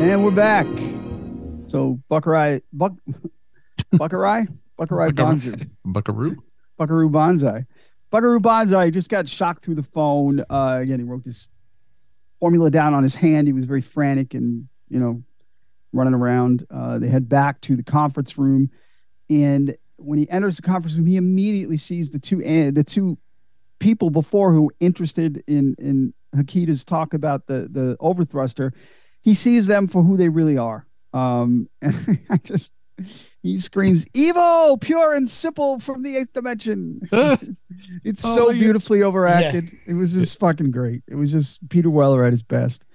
And we're back. So Buckaroo, Buck, Buckaroo, Buckaroo Banzai, Buckaroo. Buckaroo Banzai, Buckaroo Banzai just got shocked through the phone. Uh, again, he wrote this formula down on his hand. He was very frantic and you know running around. Uh, they head back to the conference room, and when he enters the conference room, he immediately sees the two uh, the two people before who were interested in in Hakita's talk about the the overthruster. He sees them for who they really are. Um, and I just he screams, "Evil, pure and simple from the eighth dimension." it's Oh so beautifully overacted. It was just fucking great. It was just Peter Weller at his best.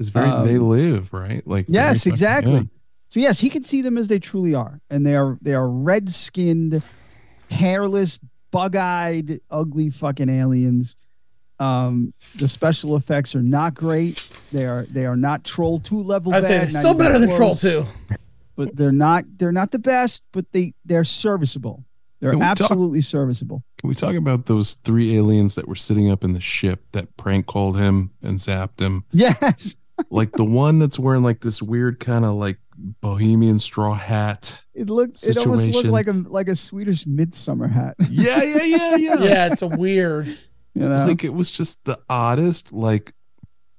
It's very Um, they live, right? Like Yes, exactly. yeah. So yes, he can see them as they truly are, and they are they are red skinned, hairless, bug eyed, ugly fucking aliens. Um, the special effects are not great. They are they are not Troll two level. I say bad, it's still better than Troll 2. but they're not they're not the best. But they they're serviceable. They're Can we talk- absolutely serviceable. Can we talk about those three aliens that were sitting up in the ship that prank called him and zapped him? Yes, like the one that's wearing like this weird kind of like bohemian straw hat. it looked it almost looked like a like a Swedish midsummer hat. Yeah, yeah, yeah, yeah. Yeah, it's a weird. You know, Like it was just the oddest like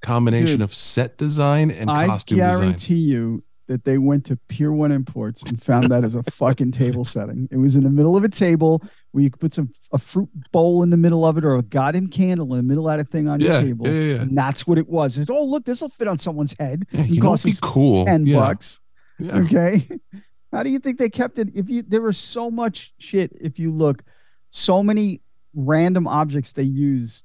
combination Dude, of set design and I costume design. I guarantee you that they went to Pier One Imports and found that as a fucking table setting. It was in the middle of a table where you could put some a fruit bowl in the middle of it or a goddamn candle in the middle of that thing on Yeah, your table. yeah, yeah. And that's what it was. It's, oh, look, this will fit on someone's head. Yeah, you know, be cool. Ten bucks. Okay. How do you think they kept it? If you there was so much shit, if you look, so many random objects they used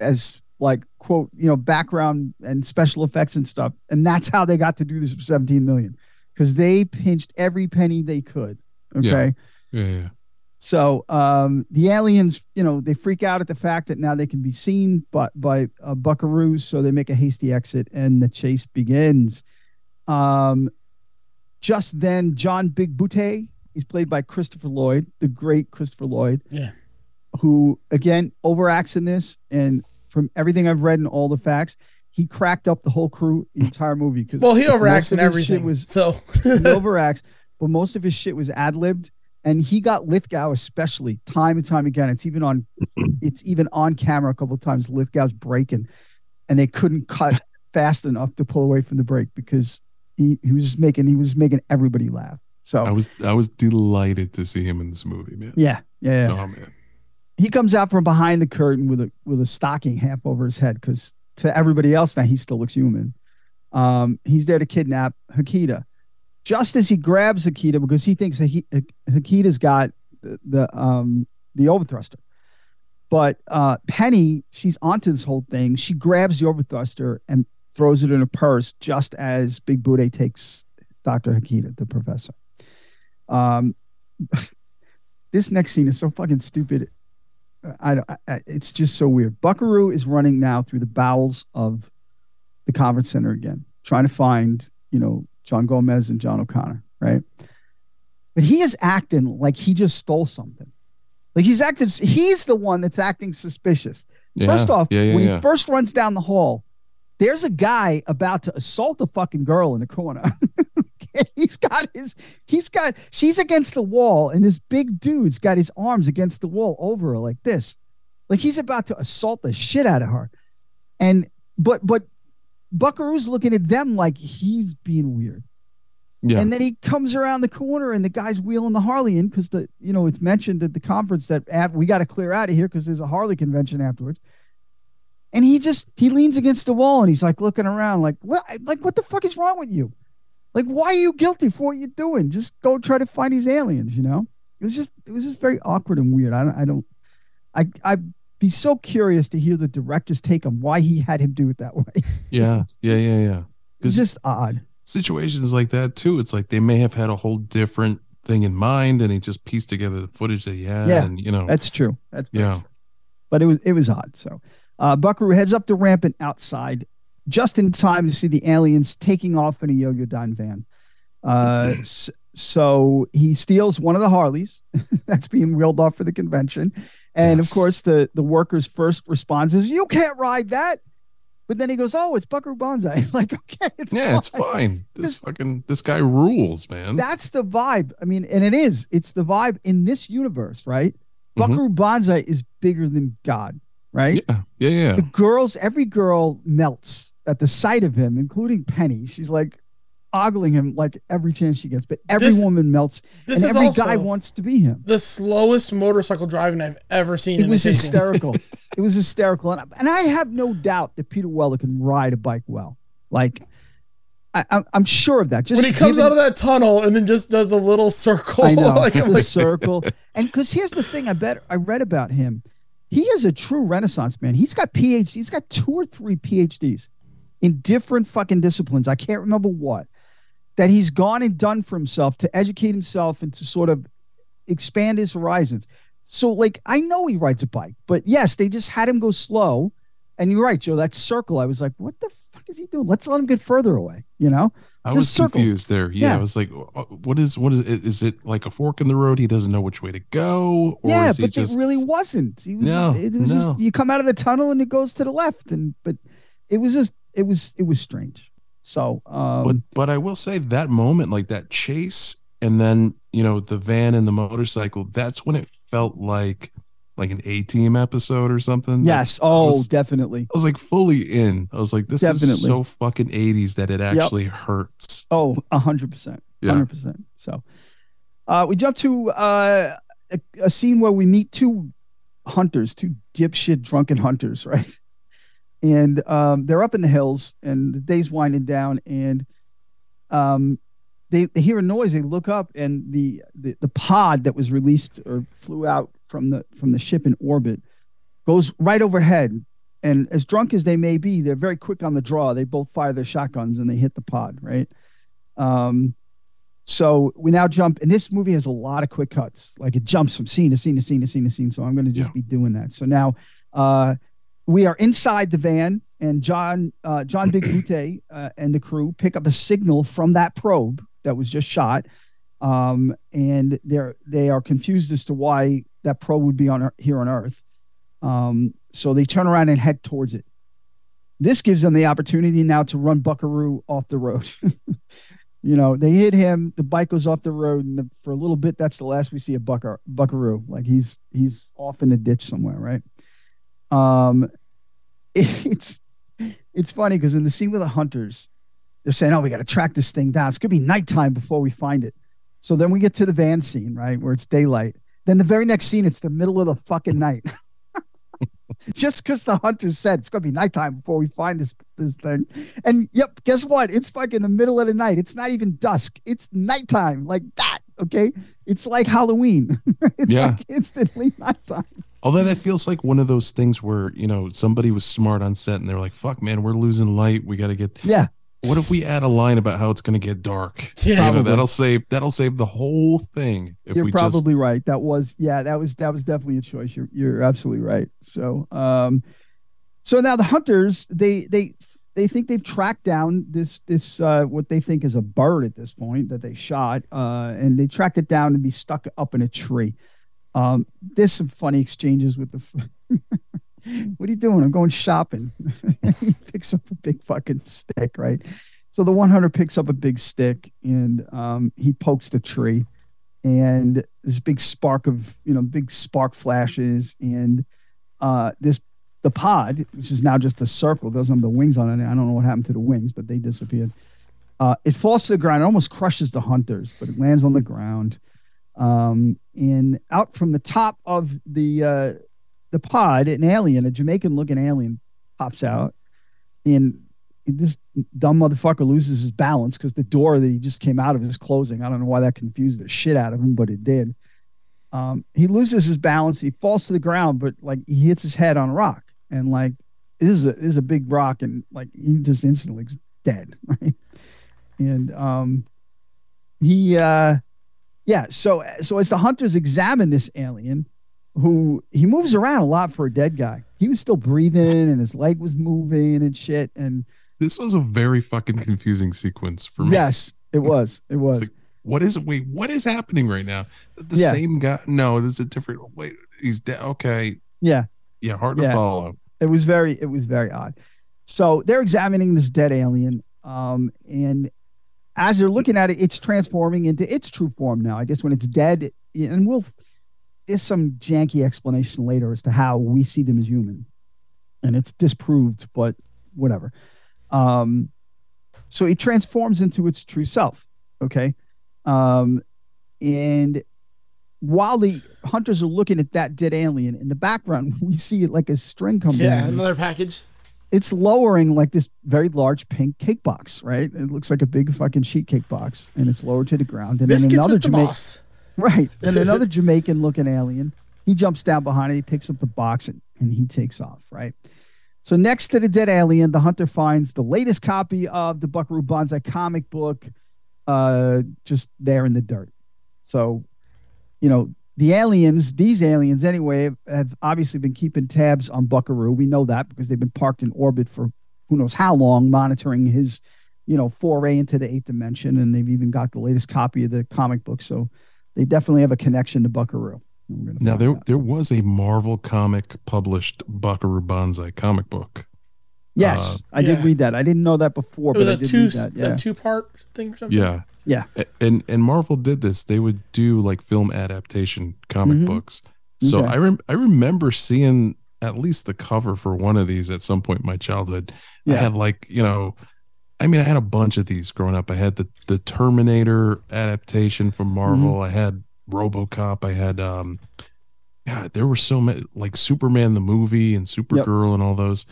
as like quote, you know, background and special effects and stuff. And that's how they got to do this for 17 million. Because they pinched every penny they could. Okay. Yeah. Yeah. yeah. So um, the aliens, you know, they freak out at the fact that now they can be seen by, by uh, buckaroos. So they make a hasty exit and the chase begins. Um, just then, John Big Butte, he's played by Christopher Lloyd, the great Christopher Lloyd, Yeah. who again overacts in this. And from everything I've read and all the facts, he cracked up the whole crew the entire movie. Because Well, he overacts of in his shit everything. Was, so he overacts, but most of his shit was ad libbed. And he got Lithgow especially time and time again. It's even on it's even on camera a couple of times. Lithgow's breaking, and they couldn't cut fast enough to pull away from the break because he, he was just making he was making everybody laugh. So I was I was delighted to see him in this movie, man. yeah, yeah, yeah. Oh man. He comes out from behind the curtain with a with a stocking half over his head because to everybody else now he still looks human. Um, he's there to kidnap Hakita. Just as he grabs Hakita because he thinks Haki- Hakita's got the, the um the overthruster. But uh, Penny, she's onto this whole thing. She grabs the overthruster and throws it in her purse just as Big Bude takes Dr. Hakita, the professor. Um, this next scene is so fucking stupid. I, I, it's just so weird. Buckaroo is running now through the bowels of the conference center again, trying to find, you know, John Gomez and John O'Connor, right? But he is acting like he just stole something. Like he's acting, he's the one that's acting suspicious. Yeah, First off, yeah, yeah, when he first runs down the hall, there's a guy about to assault a fucking girl in the corner. he's got his, he's got, she's against the wall, and this big dude's got his arms against the wall over her like this. Like he's about to assault the shit out of her. And, but, but Buckaroo's looking at them like he's being weird. yeah. And then he comes around the corner and the guy's wheeling the Harley in because the you know it's mentioned at the conference that we got to clear out of here because there's a Harley convention afterwards. And he just he leans against the wall and he's like looking around like what like what the fuck is wrong with you? Like why are you guilty for what you're doing? Just go try to find these aliens, you know? It was just it was just very awkward and weird. I don't I don't I I'd be so curious to hear the director's take on why he had him do it that way. yeah. Yeah. Yeah. Yeah. It's just odd. situations like that too. It's like they may have had a whole different thing in mind, and he just pieced together the footage that he had. Yeah, and you know, That's true. That's yeah, but it was it was odd. So uh, Buckaroo heads up the ramp and outside just in time to see the aliens taking off in a Yo-Yodyne van. Uh, so he steals one of the Harleys that's being wheeled off for the convention, and Yes. of course the the workers' first response is, "You can't ride that." But then he goes, "Oh, it's Buckaroo Banzai." like, okay, it's yeah. It's fine. fine. This fucking this guy rules, man. That's the vibe. I mean, and it is. It's the vibe in this universe, right? Mhm. Buckaroo Banzai is bigger than God, right? yeah, yeah, yeah. the girls, every girl melts at the sight of him, including Penny. She's like ogling him like every chance she gets, but every This- woman melts, This and is every guy wants to be him. the slowest motorcycle driving I've ever seen. It in was hysterical. it was hysterical, and, and I have no doubt that Peter Weller can ride a bike well. Like, I, I, I'm sure of that. Just when he comes given- out of that tunnel and then just does the little circle. I know like, the like, circle, and because here's the thing, I bet I read about him. He is a true Renaissance man. He's got PhDs. He's got two or three PhDs in different fucking disciplines. I can't remember what. That he's gone and done for himself to educate himself and to sort of expand his horizons. So, like, I know he rides a bike, but yes, they just had him go slow. And you're right, Joe. That circle, I was like, what the fuck is he doing? Let's let him get further away. You know? I just was circle. confused there. Yeah, Yeah. I was like, uh, what is what is it? Is it like a fork in the road? He doesn't know which way to go, or yeah, but just it really wasn't. He was, No, it was no. just you come out of the tunnel and it goes to the left, and but it was just it was it was strange. So, um, but but I will say that moment, like that chase, and then you know the van and the motorcycle. That's when it felt like like an A Team episode or something. Like, yes, oh, was- definitely. I was like fully in. I was like, this is so fucking 80s that it actually hurts. Oh, a hundred percent, Yeah. hundred percent. So, uh, we jump to uh, a, a scene where we meet two hunters, two dipshit drunken hunters, right? And um, they're up in the hills, and the day's winding down, and um, they, they hear a noise. They look up, and the, the the pod that was released or flew out from the from the ship in orbit goes right overhead. And as drunk as they may be, they're very quick on the draw. They both fire their shotguns and they hit the pod, right? Um, so we now jump, and this movie has a lot of quick cuts. Like it jumps from scene to scene to scene to scene to scene. So I'm going to just Yeah. be doing that. So now uh, we are inside the van, and John uh, John Big Butte uh, and the crew pick up a signal from that probe that was just shot, um, and they're they are confused as to why that probe would be on here on Earth. Um, so they turn around and head towards it. This gives them the opportunity now to run Buckaroo off the road. you know, they hit him, the bike goes off the road, and the, for a little bit, that's the last we see of Bucker, Buckaroo. Like he's he's off in the ditch somewhere, right? Um, it's it's funny because in the scene with the hunters, they're saying, "Oh, we got to track this thing down. It's gonna be nighttime before we find it." So then we get to the van scene, right, where it's daylight. Then the very next scene, it's the middle of the fucking night. Just because the hunters said it's gonna be nighttime before we find this this thing. And yep, guess what? It's fucking the middle of the night. It's not even dusk. It's nighttime, like that. Okay, it's like Halloween. it's Yeah. like instantly nighttime. Although that feels like one of those things where you know somebody was smart on set and they're like, "Fuck, man, we're losing light. We got to get." Yeah, What if we add a line about how it's going to get dark? Yeah. You know, that'll save that'll save the whole thing. If you're we probably right. That was yeah, that was that was definitely a choice. You're you're absolutely right. So um, so now the hunters they they they think they've tracked down this this uh what they think is a bird at this point that they shot uh and they tracked it down and be stuck up in a tree. Um, there's some funny exchanges with the. what are you doing? I'm going shopping. he picks up a big fucking stick, right? So the 100 picks up a big stick and um, he pokes the tree, and this big spark of you know big spark flashes, and uh, this the pod, which is now just a circle, doesn't have the wings on it. I don't know what happened to the wings, but they disappeared. Uh, it falls to the ground, it almost crushes the hunters, but it lands on the ground. Um, and out from the top of the uh, the pod, an alien, a Jamaican-looking alien, pops out, and this dumb motherfucker loses his balance because the door that he just came out of is closing. I don't know why that confused the shit out of him, but it did. Um, he loses his balance. He falls to the ground, but like he hits his head on a rock, and like this is a this is a big rock, and like he just instantly dead, right? And um, he uh, yeah. So so as the hunters examine this alien, who he moves around a lot for a dead guy, he was still breathing, and his leg was moving and shit, and This was a very fucking confusing sequence for me. Yes, it was. It was. like, What is wait? What is happening right now? The Yeah. same guy? No, this is a different. Wait, he's dead. Okay, yeah, yeah, hard to Yeah. follow. it was very. It was very odd. So they're examining this dead alien, um, and as they're looking at it, it's transforming into its true form now. I guess when it's dead, and we'll. There's some janky explanation later as to how we see them as human, and it's disproved, but whatever. Um, so it transforms into its true self. Okay, um, and while the hunters are looking at that dead alien in the background, we see it like a string come Yeah, down. another package. It's lowering like this very large pink cake box, right? It looks like a big fucking sheet cake box, and it's lowered to the ground. And then Biscuits another with the Jamaican, moss. Right? Then another Jamaican looking alien. He jumps down behind it. He picks up the box and, and he takes off, right? So next to the dead alien, the hunter finds the latest copy of the Buckaroo Banzai comic book, uh, just there in the dirt. So, you know, the aliens, these aliens anyway, have, have obviously been keeping tabs on Buckaroo. We know that because they've been parked in orbit for who knows how long, monitoring his, you know, foray into the eighth dimension, and they've even got the latest copy of the comic book. So, they definitely have a connection to Buckaroo. And we're gonna Now there out. there was a Marvel comic published Buckaroo Banzai comic book. Yes, I did read that. I didn't know that before, It was but I a did two read that. Yeah. a two part thing or something. Yeah. Yeah. And and Marvel did this. They would do like film adaptation comic Mhm. books. So Okay. I rem- I remember seeing at least the cover for one of these at some point in my childhood. I had like, you know, I mean, I had a bunch of these growing up. I had the the Terminator adaptation from Marvel. Mm-hmm. I had RoboCop. I had um God, there were so many like Superman the movie and Supergirl and all those.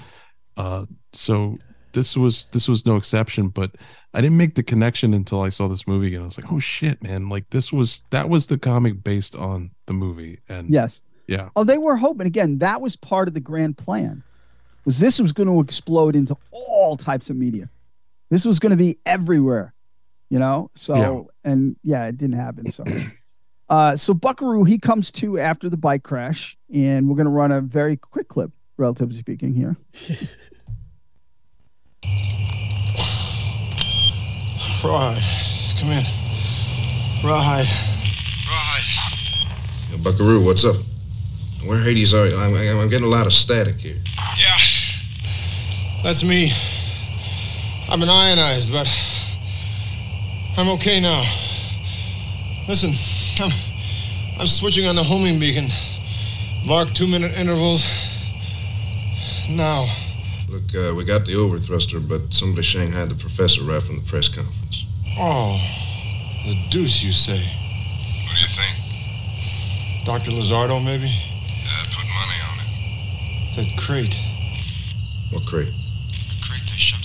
Uh so this was this was no exception, but I didn't make the connection until I saw this movie and I was like, "Oh shit, man. Like this was that was the comic based on the movie." And Yes. yeah. Oh, they were hoping again. That was part of the grand plan. Was this was going to explode into all types of media? This was going to be everywhere, you know. So Yeah. and yeah, it didn't happen. So, uh, so Buckaroo he comes to after the bike crash, and we're going to run a very quick clip, relatively speaking here. Rawhide, come in. Rawhide. Rawhide. Yeah, Buckaroo, what's up? Where Hades are you? I'm, I'm getting a lot of static here. Yeah. That's me. I've been ionized, but I'm okay now. Listen, I'm, I'm switching on the homing beacon. Mark two minute intervals. Now. Look, uh, we got the overthruster, but somebody shanghaied the professor right from the press conference. Oh, the deuce, you say. What do you think? Dr. Lizardo, maybe? Uh, put money on it. The crate. What crate? The crate they shoved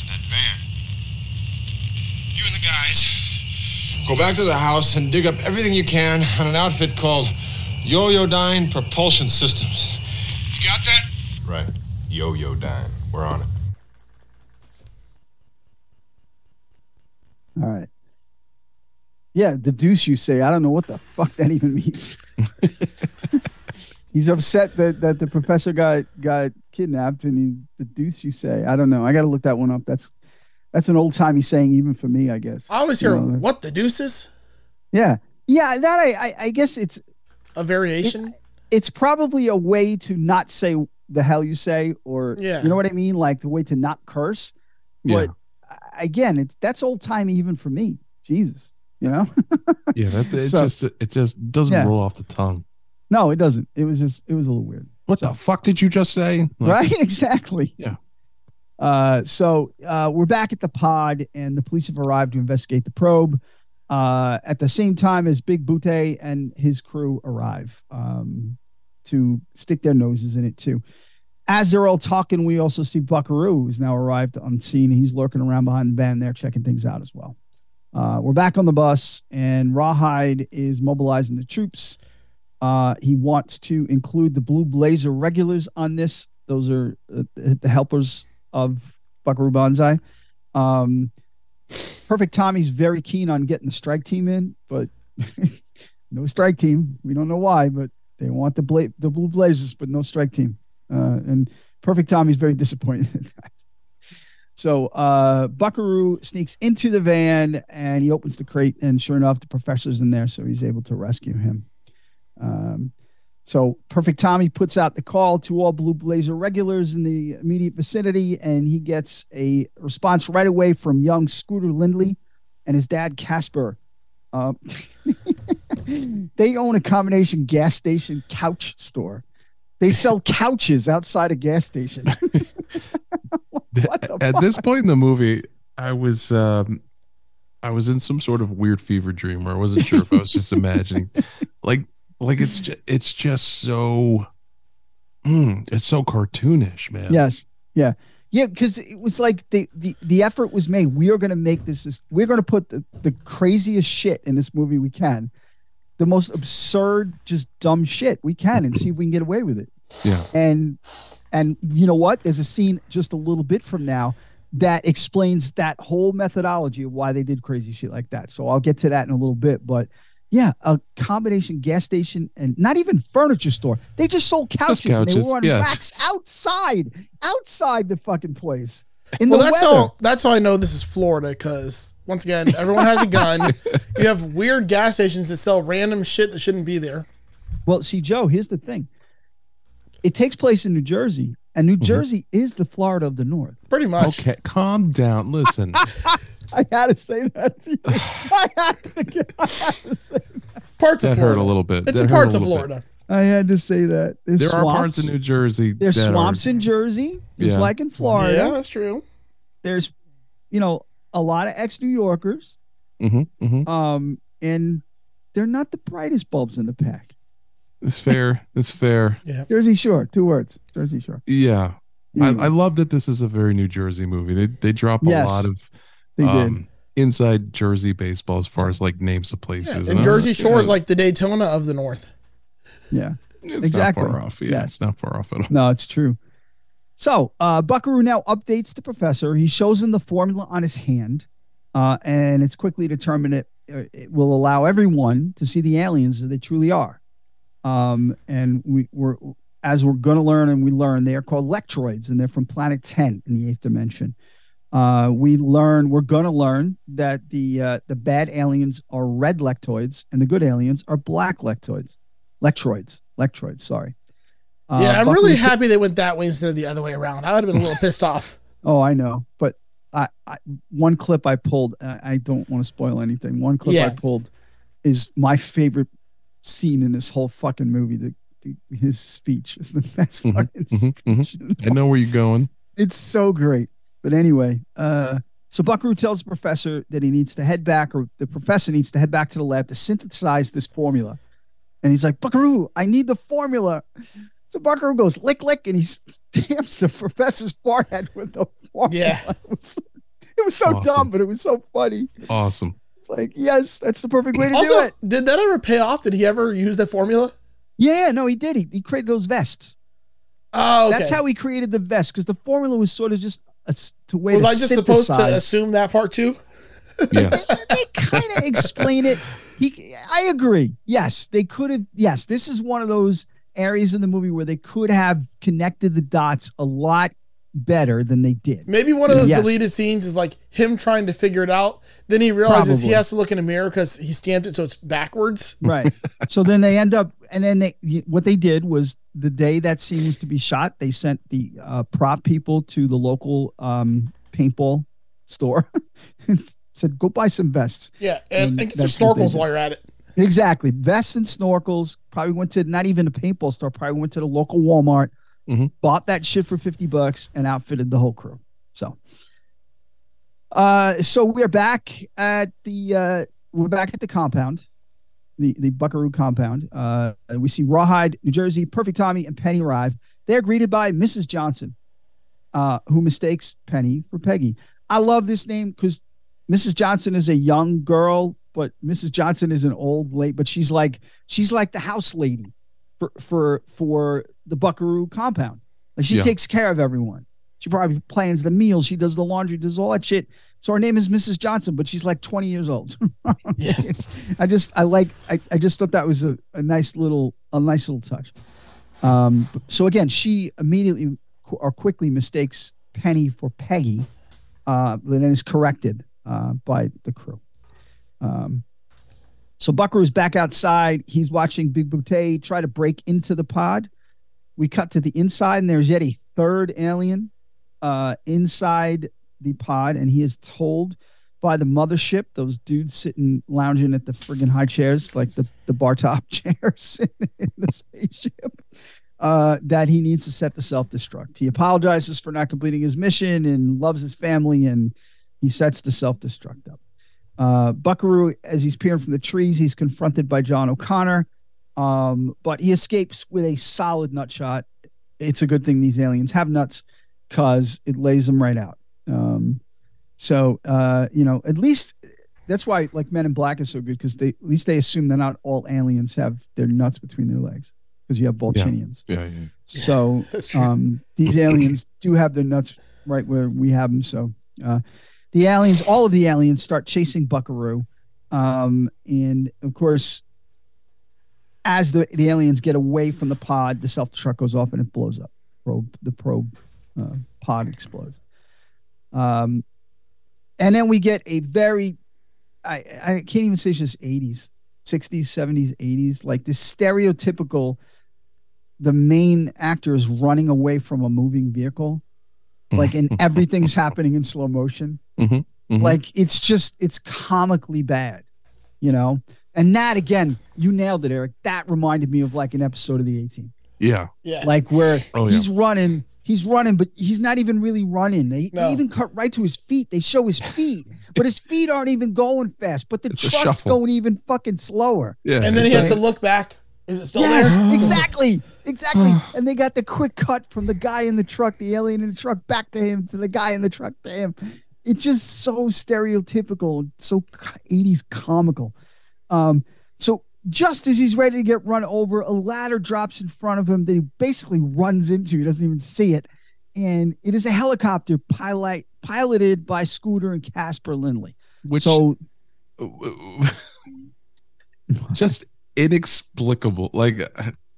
Go back to the house and dig up everything you can on an outfit called Yo-Yodyne Propulsion Systems. You got that? Right. Yo-Yodyne. We're on it. All right. Yeah, the deuce you say. I don't know what the fuck that even means. He's upset that, that the professor got got kidnapped, and he, the deuce you say. I don't know. I got to look that one up. That's that's an old timey saying, even for me, I guess. I always hear You know, what the deuces? Yeah, yeah. That I I, I guess it's A variation. it's probably a way to not say the hell you say, or Yeah. you know what I mean, like the way to not curse. Yeah. But uh, again, it's that's old timey even for me. Jesus, you know. Yeah, that it So- just it just doesn't Yeah. roll off the tongue. No, it doesn't. It was just it was a little weird. What the fuck did you just say? Like, right? Exactly. Yeah. Uh, so uh, we're back at the pod, and the police have arrived to investigate the probe. Uh, at the same time as Big Butte and his crew arrive um, to stick their noses in it too. As they're all talking, we also see Buckaroo, who's now arrived on scene. He's lurking around behind the van there, checking things out as well. Uh, we're back on the bus, and Rawhide is mobilizing the troops. Uh, he wants to include the Blue Blazer regulars on this. Those are uh, the helpers of Buckaroo Banzai. Um, Perfect Tommy's very keen on getting the strike team in, but no strike team. We don't know why, but they want the bla- the Blue Blazers, but no strike team. Uh, and Perfect Tommy's very disappointed. in that. So uh, Buckaroo sneaks into the van and he opens the crate, and sure enough, the professor's in there, so he's able to rescue him. Um, so Perfect Tommy puts out the call to all Blue Blazer regulars in the immediate vicinity, and he gets a response right away from young Scooter Lindley and his dad Casper. Uh, they own a combination gas station couch store. They sell couches outside a gas station. At fuck? this point in the movie, I was um I was in some sort of weird fever dream where I wasn't sure if I was just imagining like like it's just it's just so mm, it's so cartoonish, man. Yes. Yeah. Yeah, because it was like the, the the effort was made. We are going to make this, this. We're going to put the, the craziest shit in this movie we can, the most absurd, just dumb shit we can, and see if we can get away with it. Yeah. And and you know what? There's a scene just a little bit from now that explains that whole methodology of why they did crazy shit like that. So I'll get to that in a little bit. But yeah, a combination gas station and not even furniture store. They just sold couches. and they were on yes. racks outside, outside the fucking place. In Well, the that's weather. how that's how I know this is Florida because once again, everyone has a gun. you have weird gas stations that sell random shit that shouldn't be there. Well, see, Joe, here's the thing. It takes place in New Jersey, and New mm-hmm. Jersey is the Florida of the North. Pretty much. Okay, calm down. Listen. I had to say that. To you. I had to, get- I had to say Parts that of hurt Florida. a little bit. It's That in hurt a parts of little bit. Florida. I had to say that. There's There are parts swamps. of New Jersey There's that swamps are, in Jersey, just Yeah. like in Florida. Yeah, that's true. There's, you know, a lot of ex New Yorkers, Mhm, mhm. um, and they're not the brightest bulbs in the pack. It's fair. It's fair. Jersey Shore, two words. Jersey Shore. Yeah. Mm. I, I love that this is a very New Jersey movie. They they drop a Yes, lot of They did. um, inside Jersey baseball as far as like names of places. Yeah, And and Jersey was- Shore is like the Daytona of the North. Yeah. it's exactly. not far off. Yeah, Yes. it's not far off at all. No, it's true. So uh, Buckaroo now updates the professor. He shows him the formula on his hand, uh, and it's quickly determined it, uh, it will allow everyone to see the aliens as they truly are. Um, and we, we're as we're going to learn, and we learn they are called lectroids, and they're from planet ten in the eighth dimension. Uh, we learn we're going to learn that the uh, the bad aliens are red lectoids, and the good aliens are black lectoids, lectroids, lectroids. Sorry. Uh, yeah, I'm Buckaroo really t- happy they went that way instead of the other way around. I would have been a little pissed off. Oh, I know, but I, I one clip I pulled. I, I don't want to spoil anything. One clip I pulled is my favorite scene in this whole fucking movie. The, the his speech is the best Mhm, fucking mhm, mhm. speech. I know where you're going. It's so great. But anyway, uh, so Buckaroo tells the professor that he needs to head back, or the professor needs to head back to the lab to synthesize this formula. And he's like, Buckaroo, I need the formula. So Buckaroo goes lick lick, and he stamps the professor's forehead with the formula. Yeah. It was, it was so Awesome. dumb, but it was so funny. Awesome. It's like, yes, that's the perfect way to do it. did that ever pay off? Did he ever use that formula? Yeah, yeah, no, he did. He, he created those vests. Oh, okay. That's how he created the vest because the formula was sort of just a, s- to way Was to I just supposed to assume that part too? Yes. they kind of explain it. He, I agree. Yes, they could have. Yes, this is one of those areas in the movie where they could have connected the dots a lot better than they did. Maybe one of those Yes. deleted scenes is like him trying to figure it out. Then he realizes he has to look in a mirror because he stamped it so it's backwards. Right. so then they end up, and then they what they did was the day that scene was to be shot, they sent the uh, prop people to the local um, paintball store and said, "Go buy some vests." Yeah, and, And and get some that's what they snorkels while you're at it. Exactly. Vests and snorkels. Probably went to not even a paintball store, probably went to the local Walmart, Mhm. bought that shit for 50 bucks and outfitted the whole crew. So uh so we're back at the uh we're back at the compound, the the Buckaroo compound. Uh we see Rawhide, New Jersey, Perfect Tommy, and Penny arrive. They're greeted by Mrs. Johnson, uh, who mistakes Penny for Peggy. I love this name because Mrs. Johnson is a young girl, but Mrs. Johnson is an old lady, but she's like she's like the house lady for for for the Buckaroo compound. Like she Yeah. takes care of everyone. She probably plans the meals, she does the laundry, does all that shit. So her name is Mrs. Johnson, but she's like 20 years old. Yeah. it's, I just I like I, I just thought that was a, a nice little a nice little touch. Um so again, she immediately or quickly mistakes Penny for Peggy, uh, but then is corrected uh, by the crew. Um, so Buckaroo's back outside. He's watching Big Booty try to break into the pod. We cut to the inside, and there's yet a third alien uh, inside the pod, and he is told by the mothership, those dudes sitting lounging at the friggin' high chairs, like the, the bar top chairs in the spaceship, uh, that he needs to set the self destruct. He apologizes for not completing his mission and loves his family, and he sets the self destruct up. Uh, Buckaroo, as he's peering from the trees, he's confronted by John O'Connor, um, but he escapes with a solid nut shot. It's a good thing these aliens have nuts because it lays them right out. Um, so, uh, you know, at least that's why like Men in Black is so good because they at least they assume that not all aliens have their nuts between their legs because you have Ballchinians. Yeah, yeah. So um, these aliens do have their nuts right where we have them. So uh, the aliens, all of the aliens, start chasing Buckaroo, um, and of course, as the the aliens get away from the pod, the self destruct goes off and it blows up. Probe the probe uh, pod explodes. Um, and then we get a very, I I can't even say it's just eighties, sixties, seventies, eighties, like this stereotypical the main actor is running away from a moving vehicle like and everything's happening in slow motion Mhm, mhm. like it's just it's comically bad you know and that again you nailed it eric that reminded me of like an episode of the A Team yeah. Yeah. like where Oh, yeah. he's running he's running but he's not even really running they, they even cut right to his feet they show his feet but his feet aren't even going fast but the It's truck's going even fucking slower Yeah. and then he it's has to look back. Is it still yes, there? exactly, exactly. and they got the quick cut from the guy in the truck, the alien in the truck, back to him, to the guy in the truck, to him. It's just so stereotypical, so '80s comical. Um, so just as he's ready to get run over, a ladder drops in front of him that he basically runs into. He doesn't even see it, and it is a helicopter pilot piloted by Scooter and Casper Lindley. which so just inexplicable. Like,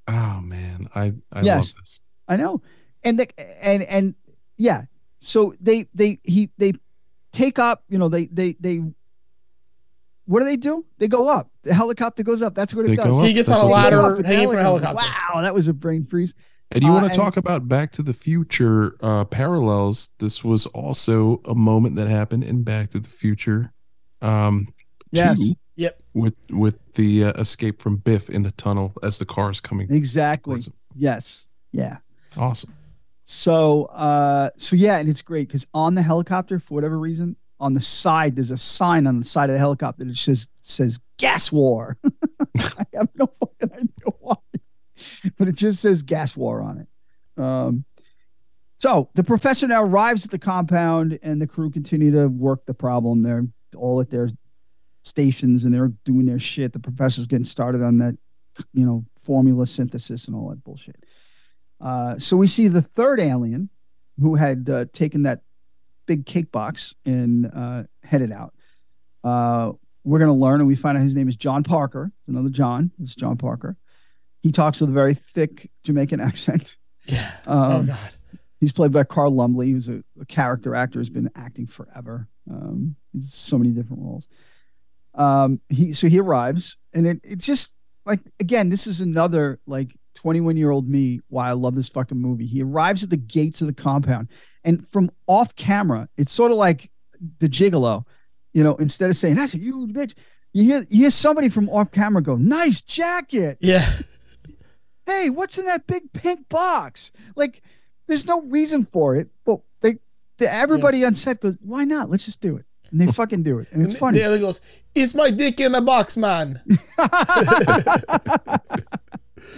oh man, I I Yes. love this. I know. And the and and yeah. So they they he they take up, you know, they they they what do they do? They go up. The helicopter goes up. That's what it They does. He gets That's on a what They they go ladder up with hanging from a helicopter. Wow, that was a brain freeze. And you Uh, want to and- talk about Back to the Future uh, parallels? This was also a moment that happened in Back to the Future. Um, Yes. two, Yep. with with the uh, escape from Biff in the tunnel as the car is coming. Exactly. Yes. Yeah. Awesome. So uh so yeah, and it's great because on the helicopter, for whatever reason, on the side, there's a sign on the side of the helicopter that says says gas war. I have no fucking idea why. But it just says gas war on it. Um so the professor now arrives at the compound and the crew continue to work the problem. They're all at their stations and they're doing their shit. The professor's getting started on that, you know, formula synthesis and all that bullshit. Uh, so we see the third alien who had uh, taken that big cake box and uh, headed out. Uh, we're going to learn, and we find out his name is John Parker. Another John. It's John Parker. He talks with a very thick Jamaican accent. Yeah. Um, oh God. He's played by Carl Lumbly, who's a, a character actor, who has been acting forever. Um, he's so many different roles. Um, he so he arrives, and it it's just like again, this is another like 21 year old me why I love this fucking movie. He arrives at the gates of the compound, and from off camera, it's sort of like the gigolo, you know. Instead of saying that's a huge bitch, you hear you hear somebody from off camera go, "Nice jacket." Yeah. hey, what's in that big pink box? Like, there's no reason for it, but they, they everybody on set goes, why not? Let's just do it. And they fucking do it. And it's funny. The other goes, "It's my dick in a box, man."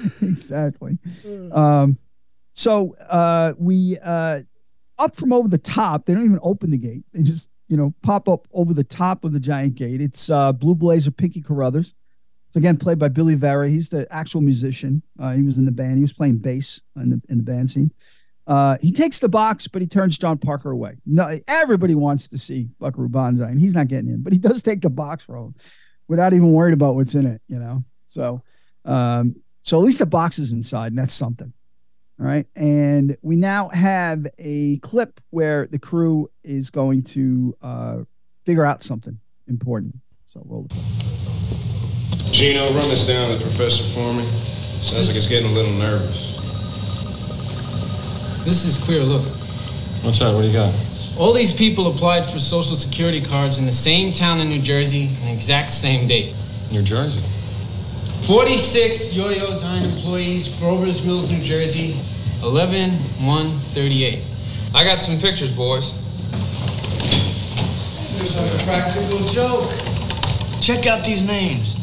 exactly. Um, so uh, we uh, up from over the top. They don't even open the gate. They just you know pop up over the top of the giant gate. It's uh, Blue Blazer Pinky Carruthers. It's again played by Billy Vera. He's the actual musician. Uh, he was in the band. He was playing bass in the in the band scene. Uh, he takes the box, but he turns John Parker away. No, everybody wants to see Buckaroo Banzai, and he's not getting in. But he does take the box for him, without even worried about what's in it. You know, so um, so at least the box is inside, and that's something. All right. And we now have a clip where the crew is going to uh, figure out something important. So roll the clip. Gino, run this down to the professor for me. Sounds like he's getting a little nervous. This is queer. Look, What's that? What do you got? all these people applied for social security cards in the same town in New Jersey on the exact same date. New Jersey. 46 Yo-Yodyne employees, Grover's Mills, New Jersey, 11 138. I got some pictures, boys. There's like a practical joke. Check out these names.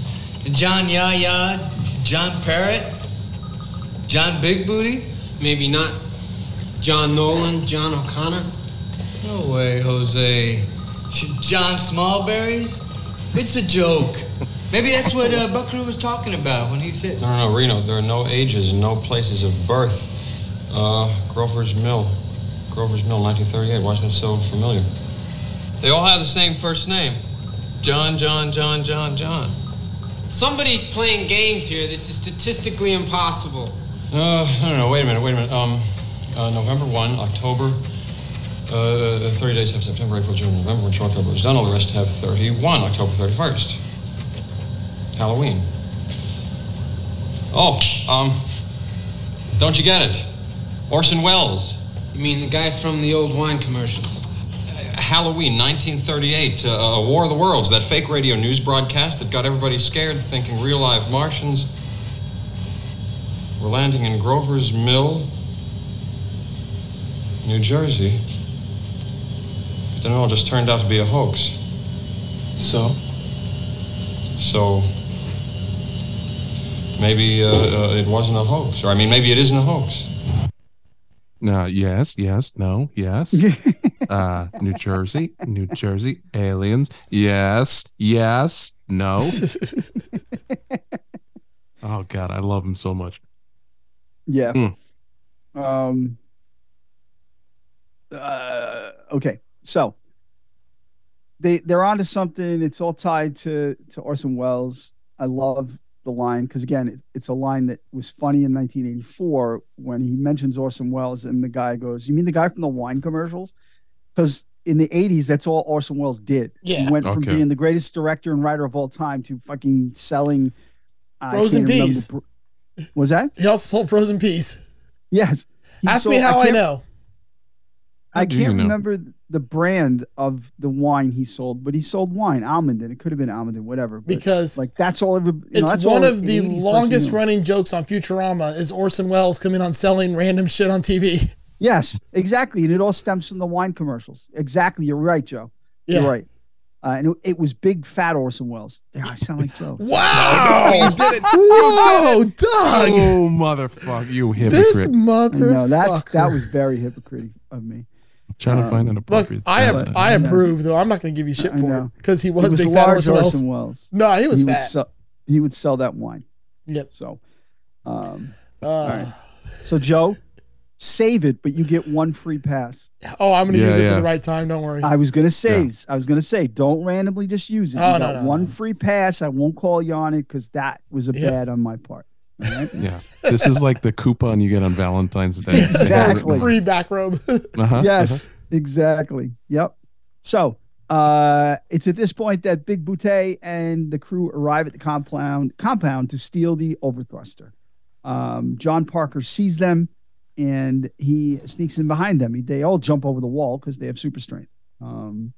John Yaya, John Parrott, John Big Booty. Maybe not John Nolan, John O'Connor. No way, Jose. John Smallberries? It's a joke. Maybe that's what uh, Buckaroo was talking about when he said. No, no, no, Reno. There are no ages and no places of birth. Uh, Grover's Mill. Grover's Mill, 1938. Why is that so familiar? They all have the same first name. John, John, John, John, John. Somebody's playing games here. This is statistically impossible. Uh, no, no, no. Wait a minute. Wait a minute. Um, uh, November 1, October, uh, 30 days have September, April, June, November. When short February is done, all the rest have 31, October 31st. Halloween. Oh, um, don't you get it? Orson Welles. You mean the guy from the old wine commercials? Halloween, 1938, uh, a War of the Worlds, that fake radio news broadcast that got everybody scared, thinking real live Martians were landing in Grover's Mill, New Jersey. But then it all just turned out to be a hoax. So? So maybe uh, uh, it wasn't a hoax, or I mean, maybe it isn't a hoax. No, yes, yes, no, yes. uh, New Jersey, New Jersey, aliens. Yes, yes, no. oh God, I love him so much. Yeah. Mm. Um. Uh, okay, so they they're onto something. It's all tied to to Orson Welles. I love the line because again, it, it's a line that was funny in 1984 when he mentions Orson Welles, and the guy goes, "You mean the guy from the wine commercials?" Because in the 80s, that's all Orson Welles did. Yeah. He went from Okay. being the greatest director and writer of all time to fucking selling I Frozen can't remember peas. Was that? He also sold frozen peas. Yes. He Ask sold- me how I, can't- know. I can't know? remember the brand of the wine he sold, but he sold wine, Almaden. It could have been Almaden, whatever. Because like that's all. Every, you know, it's that's one all of the longest running jokes on Futurama is Orson Welles coming on selling random shit on TV. Yes, exactly, and it all stems from the wine commercials. Exactly, you're right, Joe. Yeah. You're right. Uh, and it, it was big fat Orson Welles. There, I sound like Joe. Wow! you did it. Whoa, Doug! Oh, motherfucker, you hypocrite! this hypocrite. mother. No, that's that was very hypocritical of me. Trying to find an Look, appropriate. I sound. I I approve though. I'm not going to give you shit I for know. it because he was, he was big fat large Orson Orson Welles. Welles. No, he was he fat. Would sell, he would sell that wine. Yep. So, um, Uh, all right. So Joe, save it, but you get one free pass. Oh, I'm going to Yeah, use it yeah. for the right time. Don't worry. I was gonna say, I was gonna say, don't randomly just use it. You Oh, no, got no, one no. free pass. I won't call you on it because that was a Yep. bad on my part. All right? Yeah, this is like the coupon you get on Valentine's Day. Exactly. Free back robe. Uh-huh, yes, exactly. Yep. So uh, it's at this point that Big Boutte and the crew arrive at the compound compound to steal the overthruster. Um, John Parker sees them and he sneaks in behind them. They all jump over the wall because they have super strength. Um,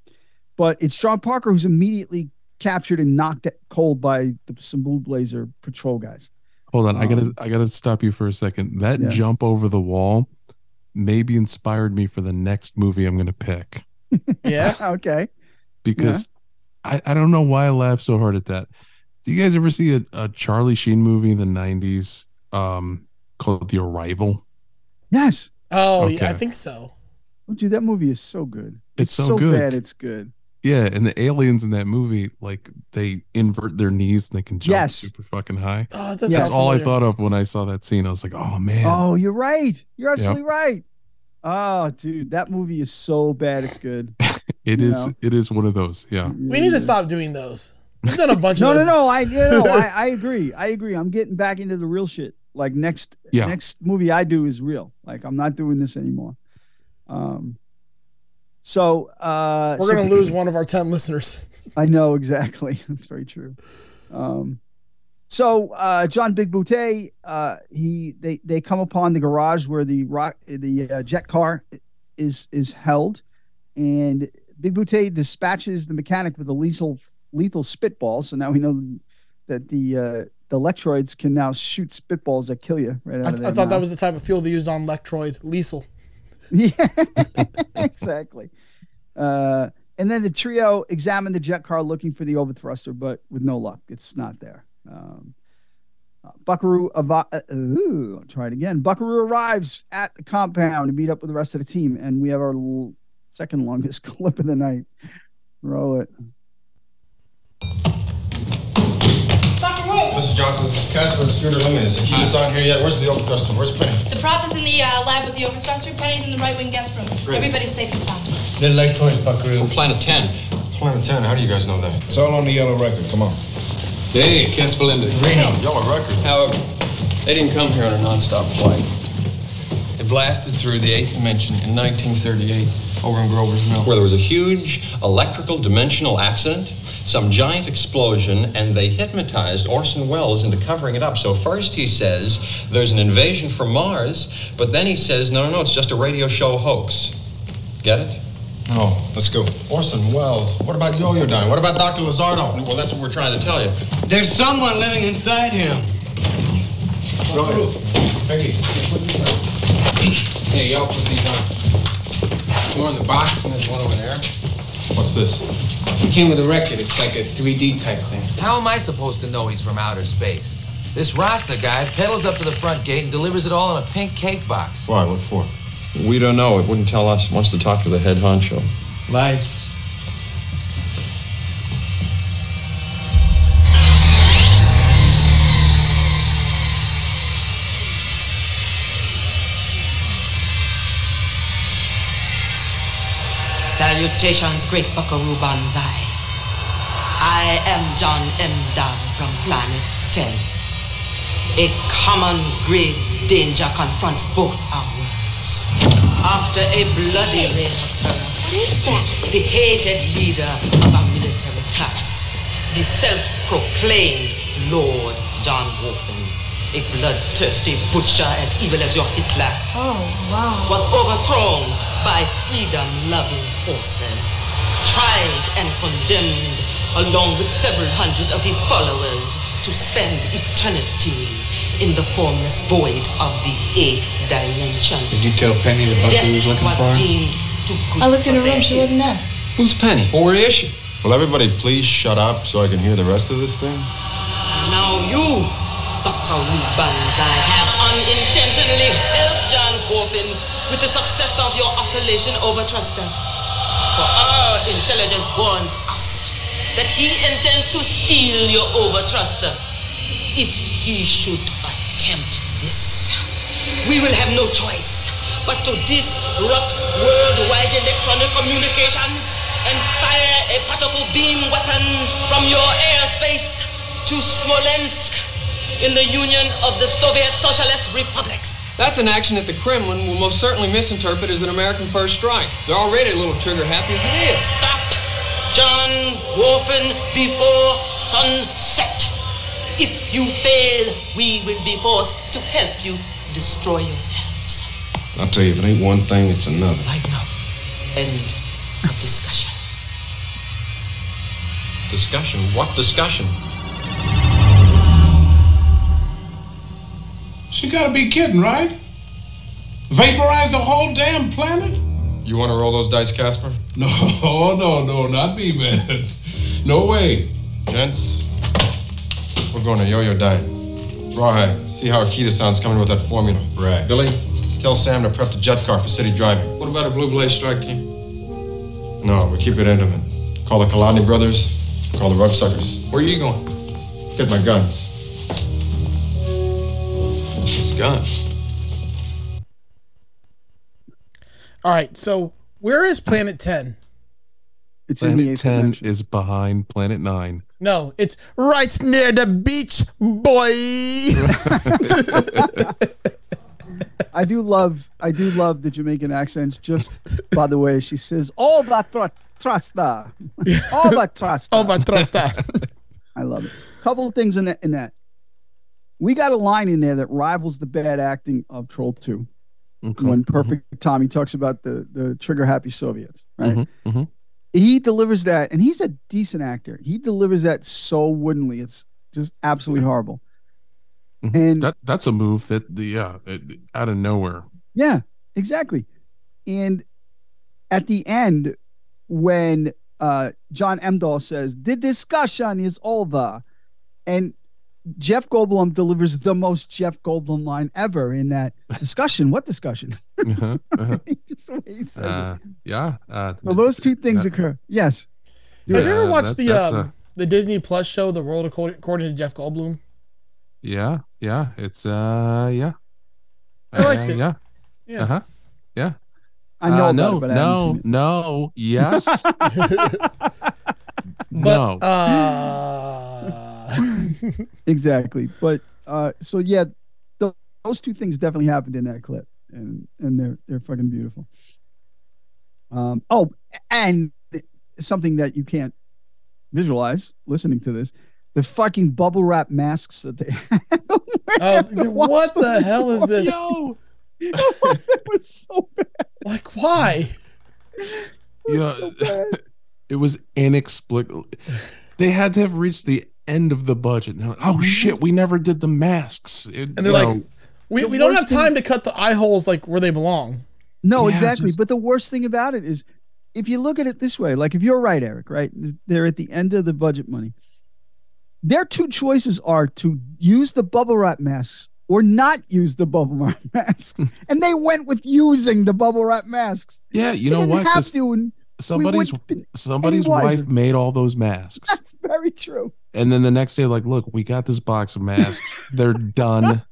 but it's John Parker who's immediately captured and knocked cold by the, some Blue Blazer patrol guys. Hold on, I gotta Um, I gotta stop you for a second. That Yeah. jump over the wall maybe inspired me for the next movie I'm gonna pick yeah. okay. because I, I don't know why I laughed so hard at that. Do you guys ever see a, a Charlie Sheen movie in the '90s um, called The Arrival? Yes. Oh, yeah, I think so. Oh, dude, that movie is so good. It's so good. bad. It's good. Yeah, and the aliens in that movie, like they invert their knees and they can jump Yes. super fucking high. Oh, that Yeah. That's sounds all I thought of when I saw that scene. I was like, oh man. Oh, you're right. You're absolutely right. Oh, dude, that movie is so bad. It's good. It you is. know. It is one of those. Yeah. We need to stop doing those. We've done a bunch No, of no, those. no. I, you know, I, I agree. I agree. I'm getting back into the real shit. Like next, Yeah. next movie I do is real. Like I'm not doing this anymore. Um. So, uh, We're so- going to lose one of our 10 listeners. I know exactly. That's very true. Um, so uh, John Big Boutte, uh, he they they come upon the garage where the rock the uh, jet car is is held, and Big Boutte dispatches the mechanic with a lethal lethal spitball. So now we know that the uh, the electroids can now shoot spitballs that kill you right out I, of I their thought that was the type of fuel they used on Lectroid. Liesel. Yeah, exactly. Uh, and then the trio examine the jet car looking for the overthruster, but with no luck. It's not there. Um, uh, Buckaroo, ava- uh, ooh, try it again. Buckaroo arrives at the compound to meet up with the rest of the team, and we have our l- second longest clip of the night. Roll it. Mr. Johnson, this is Casper Scooter Limited. If you just aren't here yet, where's the old customer? Where's Penny? The prop is in the uh, lab with the overthruster. Penny's in the right wing guest room. Everybody's safe and sound. Little electronics, Buckaroo. From Planet 10. Planet 10, how do you guys know that? It's all on the yellow record. Come on. Hey, Casper Linda. Reno. Yellow record. However, they didn't come here on a nonstop flight. They blasted through the eighth dimension in 1938 over in Grover's Mill. where there was a huge electrical dimensional accident, some giant explosion, and they hypnotized Orson Welles into covering it up. So first he says there's an invasion from Mars, but then he says, no, no, no, it's just a radio show hoax. Get it? No, let's go. Orson Welles. What about Yo-Yodyne? What about Dr. Lizardo? Well, that's what we're trying to tell you. There's someone living inside him. Go ahead. Peggy. Hey, y'all put these on. More in the box, and there's one over there. What's this? It came with a record. It's like a 3D type thing. How am I supposed to know he's from outer space? This Rasta guy pedals up to the front gate and delivers it all in a pink cake box. Why? What for? We don't know. It wouldn't tell us. It wants to talk to the head honcho. Lights. Salutations, great Buckaroo Banzai. I am John M. Dog from Planet 10. A common grave danger confronts both our worlds. After a bloody reign of terror, what is that? The hated leader of our military caste, the self-proclaimed Lord John Whorfin, a bloodthirsty butcher as evil as your Hitler Oh, wow. was overthrown by freedom-loving forces, tried and condemned along with several hundred of his followers to spend eternity in the formless void of the eighth dimension. Did you tell Penny the Death was looking was for her? deemed too good I looked in for her room. She wasn't there. Who's Penny? Well, where is she? Will everybody please shut up so I can hear the rest of this thing? Now you, Buckaroo Banzai, have unintentionally helped John Whorfin with the success of your oscillation over Truster. For our intelligence warns us that he intends to steal your over Truster. If he should attempt this, we will have no choice but to disrupt worldwide electronic communications and fire a portable beam weapon from your airspace to Smolensk in the Union of the Soviet Socialist Republics. That's an action that the Kremlin will most certainly misinterpret as an American first strike. They're already a little trigger happy as it is. Stop, John Whorfin, before sunset. If you fail, we will be forced to help you destroy yourselves. I'll tell you, if it ain't one thing, it's another. Lighten up. End of discussion. Discussion? What discussion? She gotta be kidding, right? Vaporize the whole damn planet? You want to roll those dice, Casper? No, no, no, not me, man. No way. Gents, we're going to Yo-Yodyne. Rawhide, see how Hikita sounds coming with that formula. Right. Billy, tell Sam to prep the jet car for city driving. What about a Blue Blaze strike team? No, we keep it intimate. Call the Kolodny brothers, call the Rugsuckers. Where are you going? Get my guns. His guns. All right, so where is Planet 10? It's in the Planet 10 dimension. is behind Planet 9. No, it's right near the beach, boy. I do love I do love the Jamaican accents. Just by the way, she says all that tr- trusta, all that trusta. oh, my trusta. I love it. Couple of things in that, in that. We got a line in there that rivals the bad acting of Troll Two. Okay. When Perfect Tommy talks about the the trigger happy Soviets, right? Mhm, mhm. He delivers that, and he's a decent actor. He delivers that so woodenly. It's just absolutely horrible. And That that's a move that the yeah out of nowhere. Yeah, exactly. And at the end, when uh, John Emdahl says, the discussion is over, and Jeff Goldblum delivers the most Jeff Goldblum line ever in that discussion. what discussion? Uh-huh, uh-huh. Just the way he says Uh, yeah. Uh, it. So those two things yeah. occur. Yes. Have you ever watched that- the um, a- the Disney Plus show, The World According, According to Jeff Goldblum? yeah, yeah. It's uh yeah. I liked Uh, it. Yeah. Yeah. Uh-huh. Yeah. I know Uh, no, it, but I no, no, yes. But, no. uh, exactly. But uh, so yeah, th- those two things definitely happened in that clip, and and they're they're fucking beautiful. Um. Oh, and something that you can't visualize listening to this, the fucking bubble wrap masks that they. oh, what the hell is this? Yo, it was so bad. Like, why? you know, it was inexplicable. They had to have reached the end of the budget. And they're like, oh mm-hmm. shit, we never did the masks. It- And they're like, know, we, the we don't have worst thing- time to cut the eye holes like where they belong. No, Yeah, exactly. just- But the worst thing about it is, if you look at it this way, like if you're right, Eric, right, they're at the end of the budget money. Their two choices are to use the bubble wrap masks or not use the bubble wrap masks, and they went with using the bubble wrap masks. yeah, you They know didn't what? Have 'Cause to, somebody's somebody's wife made all those masks. that's very true. And then the next day, like, look, we got this box of masks. They're done.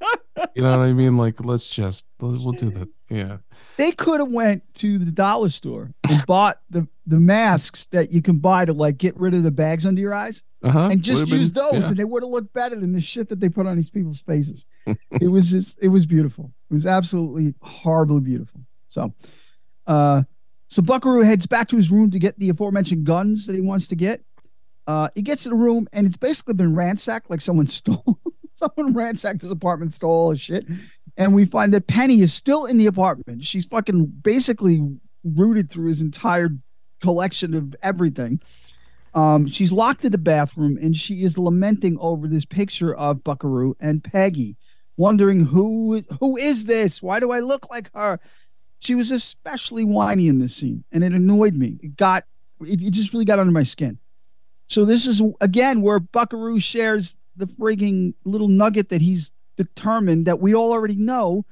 You know what I mean? Like, let's just we'll do that. Yeah. They could have went to the dollar store and bought the the masks that you can buy to like get rid of the bags under your eyes. Uh-huh. and just Would've been- use those, yeah. and they would have looked better than the shit that they put on these people's faces. it was just, it was beautiful. It was absolutely horribly beautiful. So, uh, so Buckaroo heads back to his room to get the aforementioned guns that he wants to get. Uh, he gets to the room, and it's basically been ransacked, like someone stole, someone ransacked his apartment, stole his shit, and we find that Penny is still in the apartment. She's fucking basically rooted through his entire collection of everything. Um, she's locked in the bathroom and she is lamenting over this picture of Buckaroo and Peggy, wondering who who is this? Why do I look like her? She was especially whiny in this scene, and it annoyed me. It got it just really got under my skin. So this is again where Buckaroo shares the frigging little nugget that he's determined that we all already know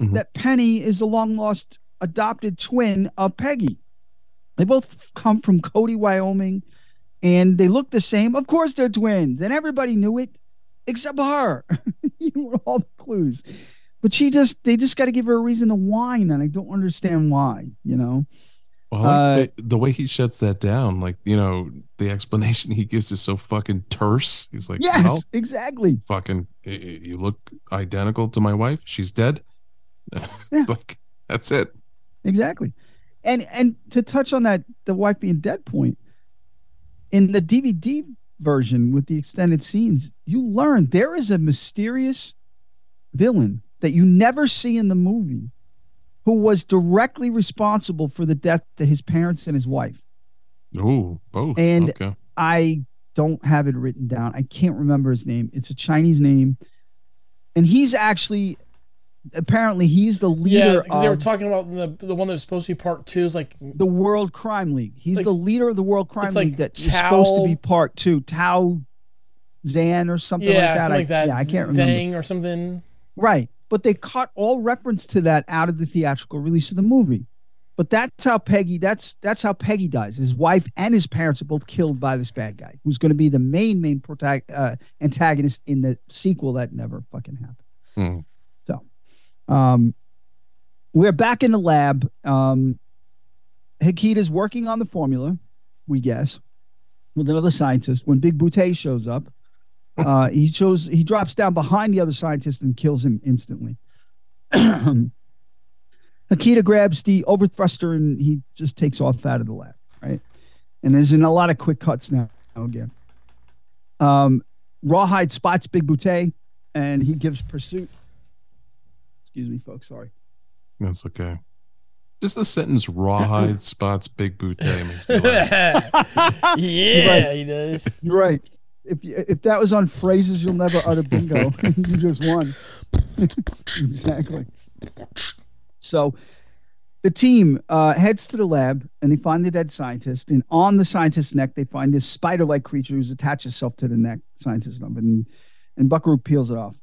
Mhm. that Penny is a long lost adopted twin of Peggy. They both come from Cody, Wyoming, and they look the same. Of course, they're twins, and everybody knew it except her. you were all the clues. But she just, they just got to give her a reason to whine, and I don't understand why, you know? Well, like uh, the, the way he shuts that down, like you know, the explanation he gives is so fucking terse. He's like, Yes, well, exactly. fucking, you look identical to my wife. She's dead. Yeah. like that's it. Exactly. And and to touch on that, the wife being dead point, in the DVD version with the extended scenes, you learn there is a mysterious villain that you never see in the movie who was directly responsible for the death to his parents and his wife. Oh, both. And okay. I don't have it written down. I can't remember his name. It's a Chinese name. And he's actually apparently he's the Yeah, leader because they were talking about the the one that was supposed to be part two is like the World Crime League. He's Like- the leader of the World Crime it's like League that is supposed to be part two. Tao Zan or something yeah, like that. something I, like that. Yeah, I can't remember. Zhang or something. Right. But they cut all reference to that out of the theatrical release of the movie. But that's how Peggy that's that's how Peggy dies. His wife and his parents are both killed by this bad guy, who's going to be the main main protag- uh, antagonist in the sequel that never fucking happened. Hmm. So, um, we're back in the lab. Um, Hikita's working on the formula, we guess, with another scientist. When Big Butte shows up, uh, he shows he drops down behind the other scientist and kills him instantly. Hikita grabs the overthruster and he just takes off out of the lab, right? And there's in a lot of quick cuts now again. Um, Rawhide spots Big Butte and he gives pursuit. Excuse me, folks. Sorry. That's okay. Just the sentence "rawhide spots big boot makes me laugh. yeah, Right. he does. You're right. If if that was on phrases you'll never utter bingo, you just won. exactly. So the team uh, heads to the lab and they find the dead scientist. And on the scientist's neck, they find this spider-like creature who's attached itself to the neck, scientist of and and Buckaroo peels it off.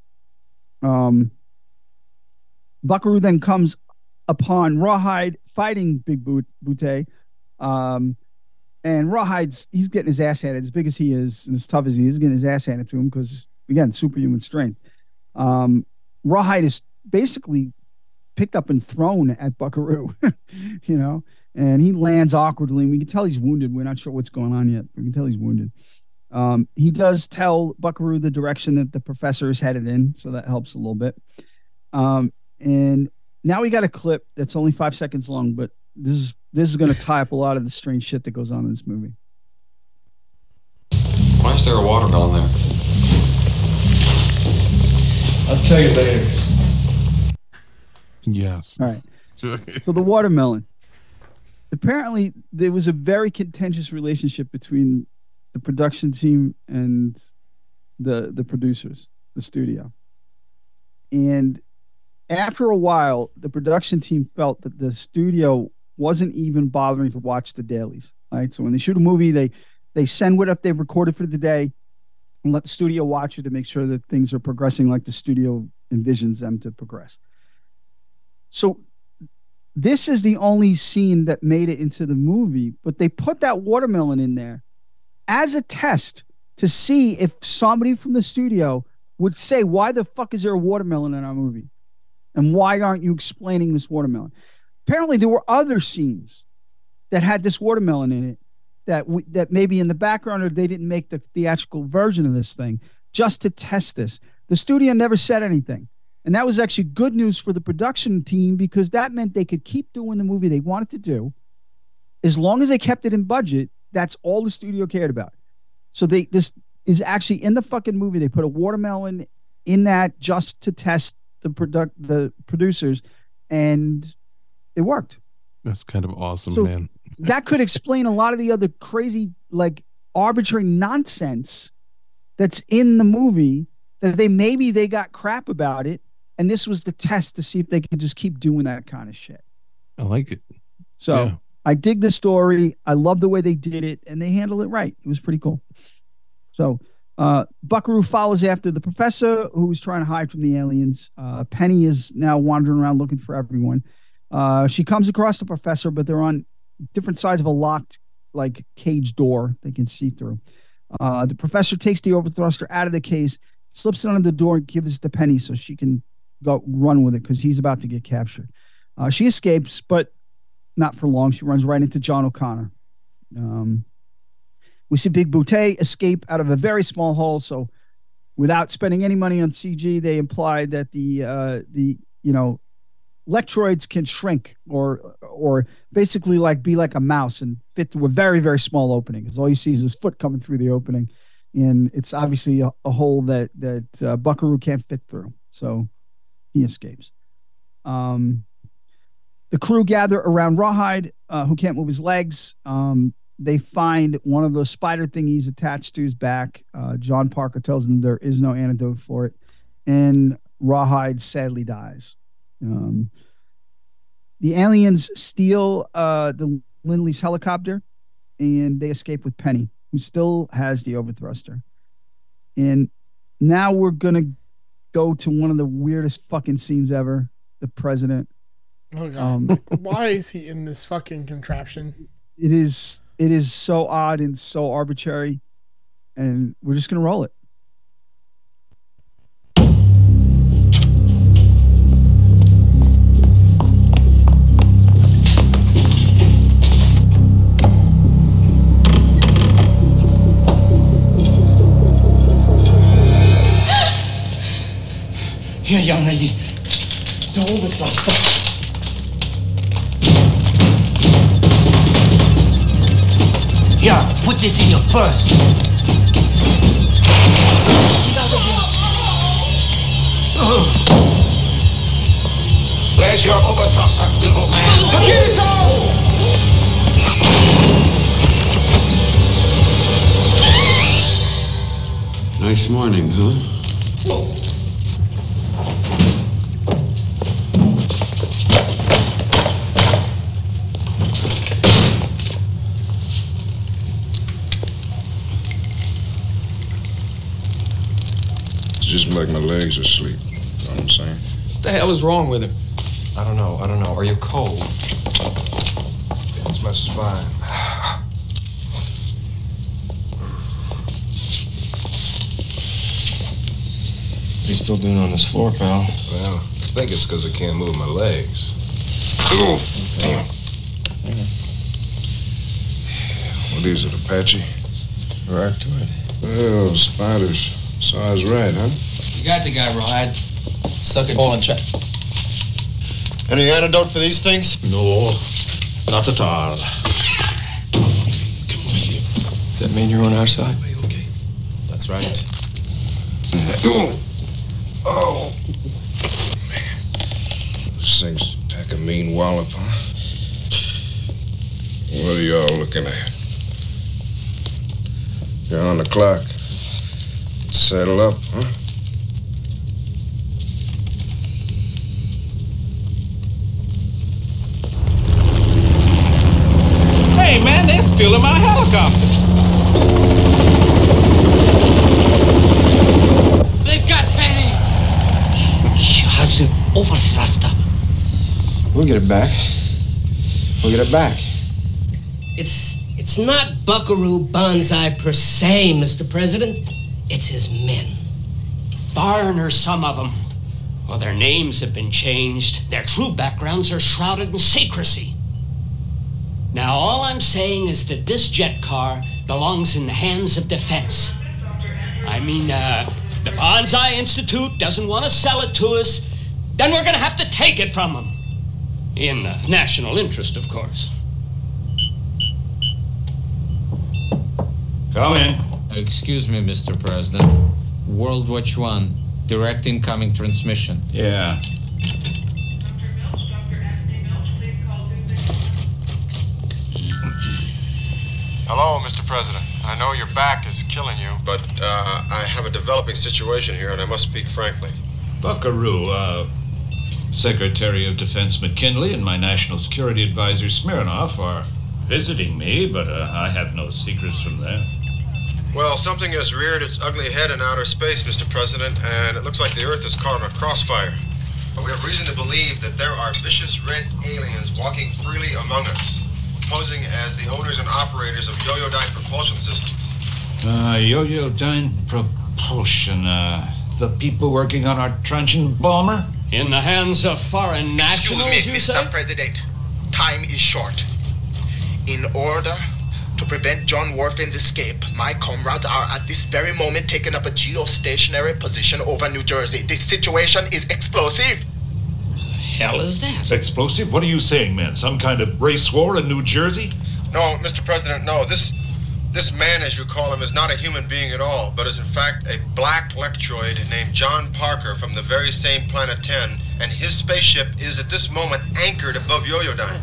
Um, Buckaroo then comes upon Rawhide fighting Big Boot Butte. Um, and Rawhide's he's getting his ass handed as big as he is and as tough as he is, getting his ass handed to him because again, superhuman strength. Um, Rawhide is basically picked up and thrown at Buckaroo, you know, and he lands awkwardly. And we can tell he's wounded. We're not sure what's going on yet. We can tell he's wounded. Um, he does tell Buckaroo the direction that the professor is headed in, so that helps a little bit. Um, and now we got a clip that's only five seconds long, but this is this is going to tie up a lot of the strange shit that goes on in this movie. Why is there a watermelon there? I'll tell you later. Yes. All right. So the watermelon. Apparently, there was a very contentious relationship between the production team and the the producers, the studio. And after a while, the production team felt that the studio wasn't even bothering to watch the dailies. Right. So when they shoot a movie, they they send what up they've recorded for the day and let the studio watch it to make sure that things are progressing like the studio envisions them to progress. So this is the only scene that made it into the movie, but they put that watermelon in there as a test to see if somebody from the studio would say, Why the fuck is there a watermelon in our movie? And why aren't you explaining this watermelon? Apparently, there were other scenes that had this watermelon in it that we, that maybe in the background or they didn't make the theatrical version of this thing just to test this. The studio never said anything. And that was actually good news for the production team because that meant they could keep doing the movie they wanted to do. As long as they kept it in budget, that's all the studio cared about. So they this is actually in the fucking movie. They put a watermelon in that just to test the product the producers and it worked. That's kind of awesome, So- man. that could explain a lot of the other crazy, like arbitrary nonsense that's in the movie that they maybe they got crap about it. And this was the test to see if they could just keep doing that kind of shit. I like it. So Yeah. I dig the story. I love the way they did it and they handled it right. It was pretty cool. So uh, Buckaroo follows after the professor who's trying to hide from the aliens. Uh, Penny is now wandering around looking for everyone. Uh, she comes across the professor, but they're on different sides of a locked, like cage door they can see through. Uh, the professor takes the overthruster out of the case, slips it under the door, and gives it to Penny so she can go run with it because he's about to get captured. Uh, she escapes, but not for long. She runs right into John O'Connor. Um, we see Big Butte escape out of a very small hole. So, without spending any money on CG, they implied that the uh, the you know Lectroids can shrink or or basically like be like a mouse and fit through a very very small opening because all you see is his foot coming through the opening, and it's obviously a, a hole that that uh, Buckaroo can't fit through. So he escapes. Um, the crew gather around Rawhide, uh, who can't move his legs. Um, they find one of those spider thingies attached to his back. Uh, John Parker tells them there is no antidote for it, and Rawhide sadly dies. Um, the aliens steal uh, the Lindley's helicopter, and they escape with Penny, who still has the overthruster. And now we're gonna go to one of the weirdest fucking scenes ever. The president. Oh god. Um, Why is he in this fucking contraption? it is it is so odd and so arbitrary, and we're just gonna roll it. Here, young lady. The overthruster. Here, put this in your purse. Where's your overthruster, little man? Nice morning, huh? It's like my legs are asleep. You know what I'm saying? What the hell is wrong with him? I don't know. I don't know. Are you cold? It's my spine. What are you still doing on this floor, pal? Well, I think it's because I can't move my legs. Oh, damn. What is it, Apache? Arctoid. Oh, spiders. So I was right, huh? You got the guy, Rawhide. Suck it all and check. Any antidote for these things? No, not at all. Come over here. Does that mean you're on our side? Okay. That's right. Oh, oh, man. This thing's a pack a mean wallop, huh? What are y'all looking at? You're on the clock. Settle up, huh? Stealing my helicopter. They've got Penny. She has the overthruster. We'll get it back. We'll get it back. It's it's not Buckaroo Banzai per se, Mr. President. It's his men. Foreigners, some of them. Well, their names have been changed. Their true backgrounds are shrouded in secrecy. Now, all I'm saying is that this jet car belongs in the hands of defense. I mean, uh, the Banzai Institute doesn't want to sell it to us, then we're going to have to take it from them. In the national interest, of course. Come in. Excuse me, Mr. President. World Watch One, direct incoming transmission. Yeah. Hello, Mr. President. I know your back is killing you, but uh, I have a developing situation here, and I must speak frankly. Buckaroo, uh, Secretary of Defense McKinley and my National Security Advisor Smirnoff are visiting me, but uh, I have no secrets from them. Well, something has reared its ugly head in outer space, Mr. President, and it looks like the Earth is caught in a crossfire. but we have reason to believe that there are vicious red aliens walking freely among us, posing as the owners and operators of Yoyodyne propulsion systems. Uh, Yo-Yodyne Propulsion, uh, the people working on our truncheon bomber? In the hands of foreign nationals, Excuse me, you Mr. say? President. Time is short. In order to prevent John Whorfin's escape, my comrades are at this very moment taking up a geostationary position over New Jersey. This situation is explosive. Hell is that? Explosive? What are you saying, man? Some kind of race war in New Jersey? No, Mr. President, no. This this man, as you call him, is not a human being at all, but is in fact a black lectroid named John Parker from the very same planet 10, and his spaceship is at this moment anchored above Yoyodyne.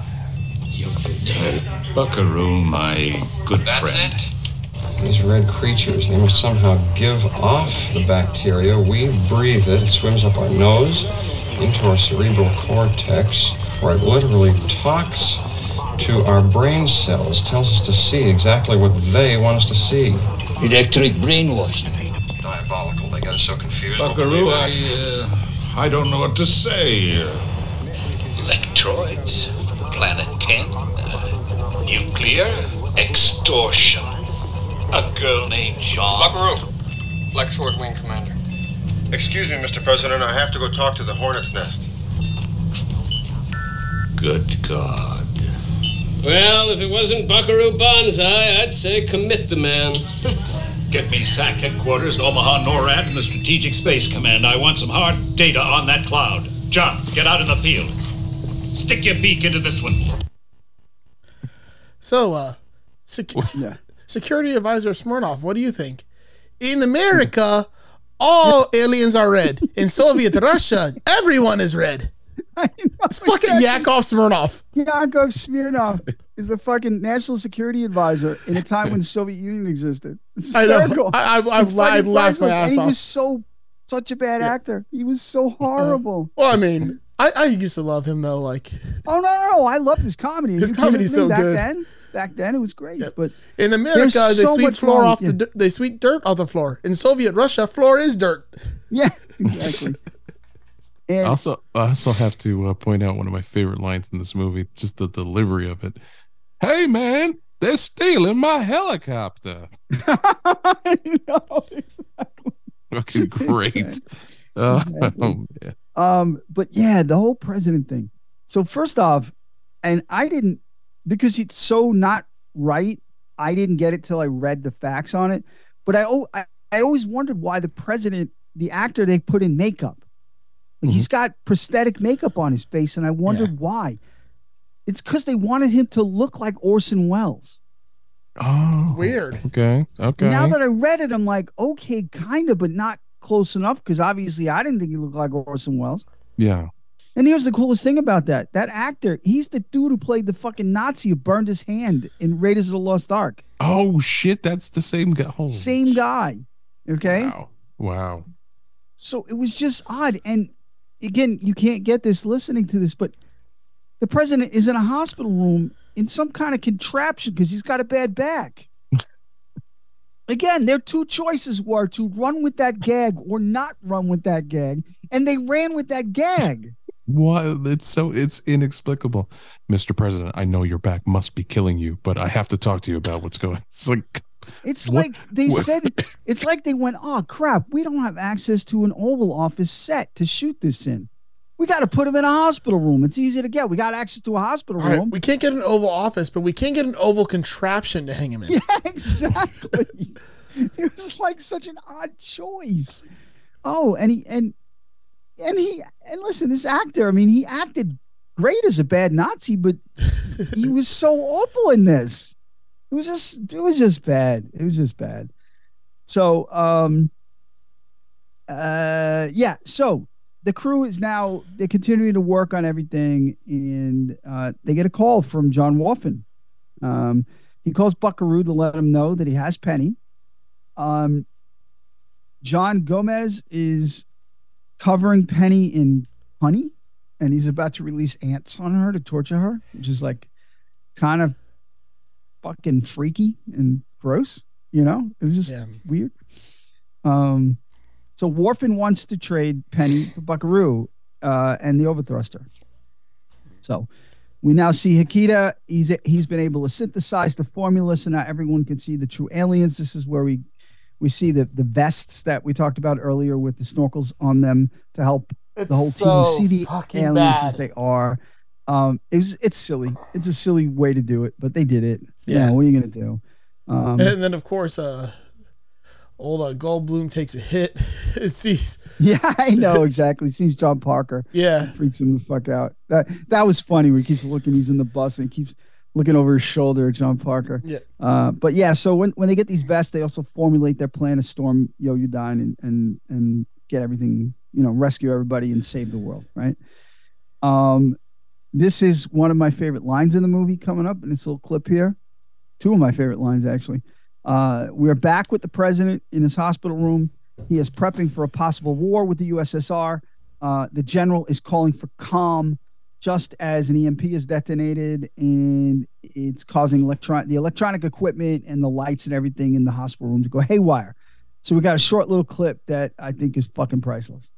Buckaroo, my good That's friend. it. These red creatures, they must somehow give off the bacteria. We breathe it. It swims up our nose into our cerebral cortex, where it literally talks to our brain cells, tells us to see exactly what they want us to see. Electric brainwashing. Diabolical. They got us so confused. Buckaroo, I, uh, I don't know what to say. Electroids, Planet 10, uh, nuclear, extortion. A girl named John. Buckaroo, Lectroid Wing Commander. Excuse me, Mr. President, I have to go talk to the Hornet's Nest. Good God. Well, if it wasn't Buckaroo Banzai, I'd say commit the man. Get me SAC headquarters, Omaha NORAD, and the Strategic Space Command. I want some hard data on that cloud. John, get out in the field. Stick your beak into this one. So, uh, sec- security advisor Smirnoff, what do you think? In America, all aliens are red. In Soviet Russia, everyone is red. It's fucking Yakov Smirnoff. Yakov Smirnoff is the fucking national security advisor in a time when the Soviet Union existed. It's I know. I- I- I- It's I laughed my ass and he was so such a bad actor. He was so horrible. Well, I mean, I, I used to love him though. Like Oh no, no, no! I love his comedy. His You comedy's kidding so back good. then. Back then, it was great. But in America, there's they so sweep much floor wrong. off Yeah. the dirt, they sweep dirt off the floor. In Soviet Russia, floor is dirt. Yeah, exactly. I also, I also have to uh, point out one of my favorite lines in this movie, just the delivery of it. Hey, man, they're stealing my helicopter. Fucking great. Uh, Exactly. oh, man. Um, but yeah, the whole president thing. So first off, and I didn't because it's so not right. I didn't get it till I read the facts on it. But I, al- I, I always wondered why the president, the actor, they put in makeup. Like he's got prosthetic makeup on his face, and I wondered why. It's because they wanted him to look like Orson Welles. Oh, weird. Okay. Okay. Now that I read it, I'm like, okay, kind of, but not close enough because obviously I didn't think he looked like Orson Welles. yeah. And here's the coolest thing about that: that actor, he's the dude who played the fucking Nazi who burned his hand in Raiders of the Lost Ark. Oh shit, that's the same guy. Oh, Same guy. Okay. Wow. Wow. So it was just odd. And again, you can't get this listening to this, but the president is in a hospital room in some kind of contraption because he's got a bad back. Again, their two choices were to run with that gag or not run with that gag, and they ran with that gag. What? It's so it's inexplicable, Mr. President. I know your back must be killing you, but I have to talk to you about what's going. It's like It's What- like they what- said, it's like they went, oh crap, we don't have access to an Oval Office set to shoot this in. We got to put him in a hospital room. It's easy to get. We got access to a hospital All right, room. we can't get an oval office, but we can get an oval contraption to hang him in. Yeah, exactly. it was like such an odd choice. Oh, and he and and he and listen, this actor, I mean, he acted great as a bad Nazi, but he was so awful in this. It was just it was just bad. It was just bad. So um uh yeah, so the crew is now they're continuing to work on everything and uh they get a call from John Whorfin. Um he calls Buckaroo to let him know that he has Penny. Um, John Gomez is covering Penny in honey, and he's about to release ants on her to torture her, which is like kind of fucking freaky and gross. You know, it was just Yeah. weird. Um, so Whorfin wants to trade Penny for Buckaroo. uh, and the overthruster. So we now see Hikita. He's he's been able to synthesize the formula, so now everyone can see the true aliens. This is where we we see the the vests that we talked about earlier with the snorkels on them to help It's the whole so team see the fucking aliens bad. as they are. Um, it was it's silly. It's a silly way to do it, but they did it. Yeah. Yeah. what are you gonna do? Um, and then of course, uh, old uh, Goldblum takes a hit. it sees. Yeah, I know exactly. Sees John Parker. Yeah. freaks him the fuck out. That that was funny. Where he keeps looking. He's in the bus and he keeps looking over his shoulder at John Parker. Yeah. Uh, but yeah, so when, when they get these vests, they also formulate their plan to storm Yo-Yodyne and and and get everything. You know, rescue everybody and save the world. Right. Um, this is one of my favorite lines in the movie coming up in this little clip here. Two of my favorite lines actually. Uh, we're back with the president in his hospital room. He is prepping for a possible war with the USSR. Uh, the general is calling for calm just as an EMP is detonated and it's causing electron the electronic equipment and the lights and everything in the hospital room to go haywire. So we got a short little clip that I think is fucking priceless.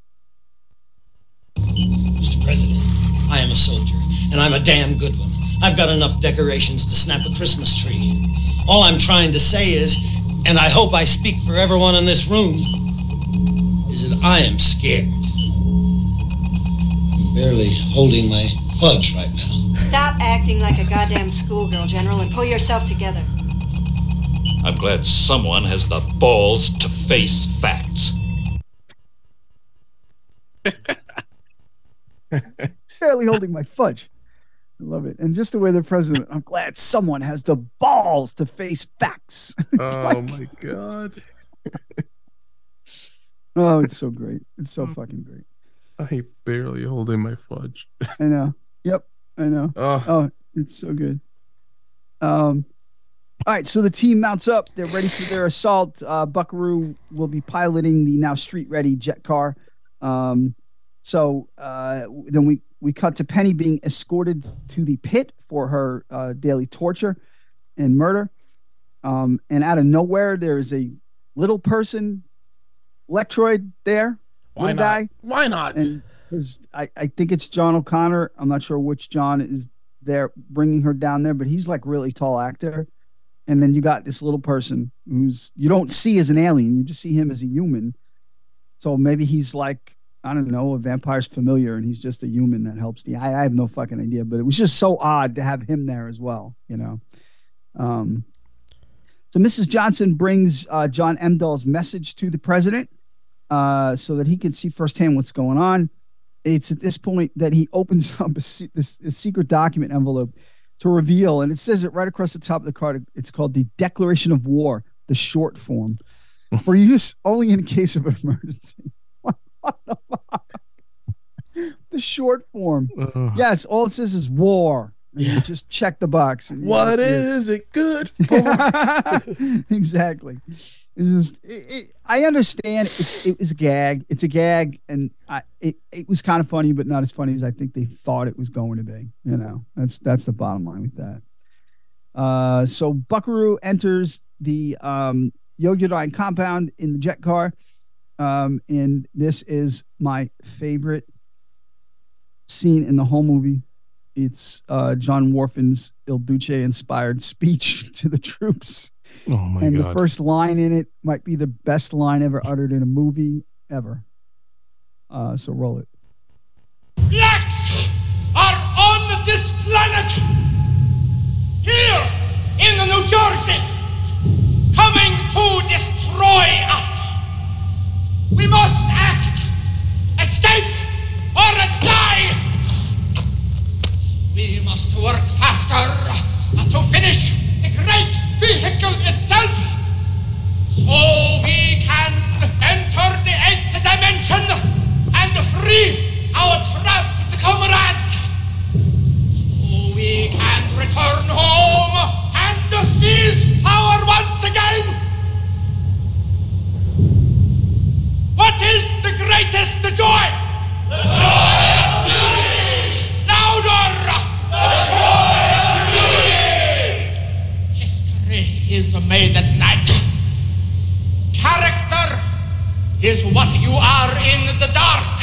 Mr. President, I am a soldier, and I'm a damn good one. I've got enough decorations to snap a Christmas tree. All I'm trying to say is, and I hope I speak for everyone in this room, is that I am scared. I'm barely holding my fudge right now. Stop acting like a goddamn schoolgirl, General, and pull yourself together. I'm glad someone has the balls to face facts. Barely holding my fudge. I love it. And just the way the president, I'm glad someone has the balls to face facts. Oh like- my god. oh, it's so great. It's so fucking great. I barely holding my fudge. I know. Yep, I know. Oh. Oh, it's so good. Um, all right, so the team mounts up. They're ready for their assault. Uh, Buckaroo will be piloting the now street-ready jet car. Um, so uh, then we we cut to Penny being escorted to the pit for her uh, daily torture and murder. Um, and out of nowhere, there is a little person, Electroid there. Why not? guy. Why not? And I, I think it's John O'Connor. I'm not sure which John is there bringing her down there, but he's like really tall actor. And then you got this little person who's you don't see as an alien, you just see him as a human. So maybe he's like I don't know, a vampire's familiar, and he's just a human that helps the. I, I have no fucking idea, but it was just so odd to have him there as well, you know. Um, so Mrs. Johnson brings uh, John Emdahl's message to the president uh, so that he can see firsthand what's going on. It's at this point that he opens up a, se- this, a secret document envelope to reveal, and it says it right across the top of the card. It's called the Declaration of War, the short form, for use only in case of emergency. The short form. Yes, all it says is war. You just check the box. and What is it good for? exactly. It's just, it, it, I understand it, it was a gag. It's a gag, and I, it, it was kind of funny, but not as funny as I think they thought it was going to be. You know, that's that's the bottom line with that. Uh, so Buckaroo enters the um, Yo-Yodyne compound in the jet car, um, and this is my favorite scene in the whole movie. It's uh, John Whorfin's Il Duce inspired speech to the troops. Oh my and god. the first line in it might be the best line ever uttered in a movie ever. Uh, so roll it. Blacks are on this planet. Here in the New Jersey. Coming to destroy us. We must act. Escape or die. We must work faster to finish the great vehicle itself. So we can enter the eighth dimension and free our trapped comrades. So we can return home and seize power once again. What is the greatest joy? The joy of duty! Louder! The joy of duty! History is made at night. Character is what you are in the dark.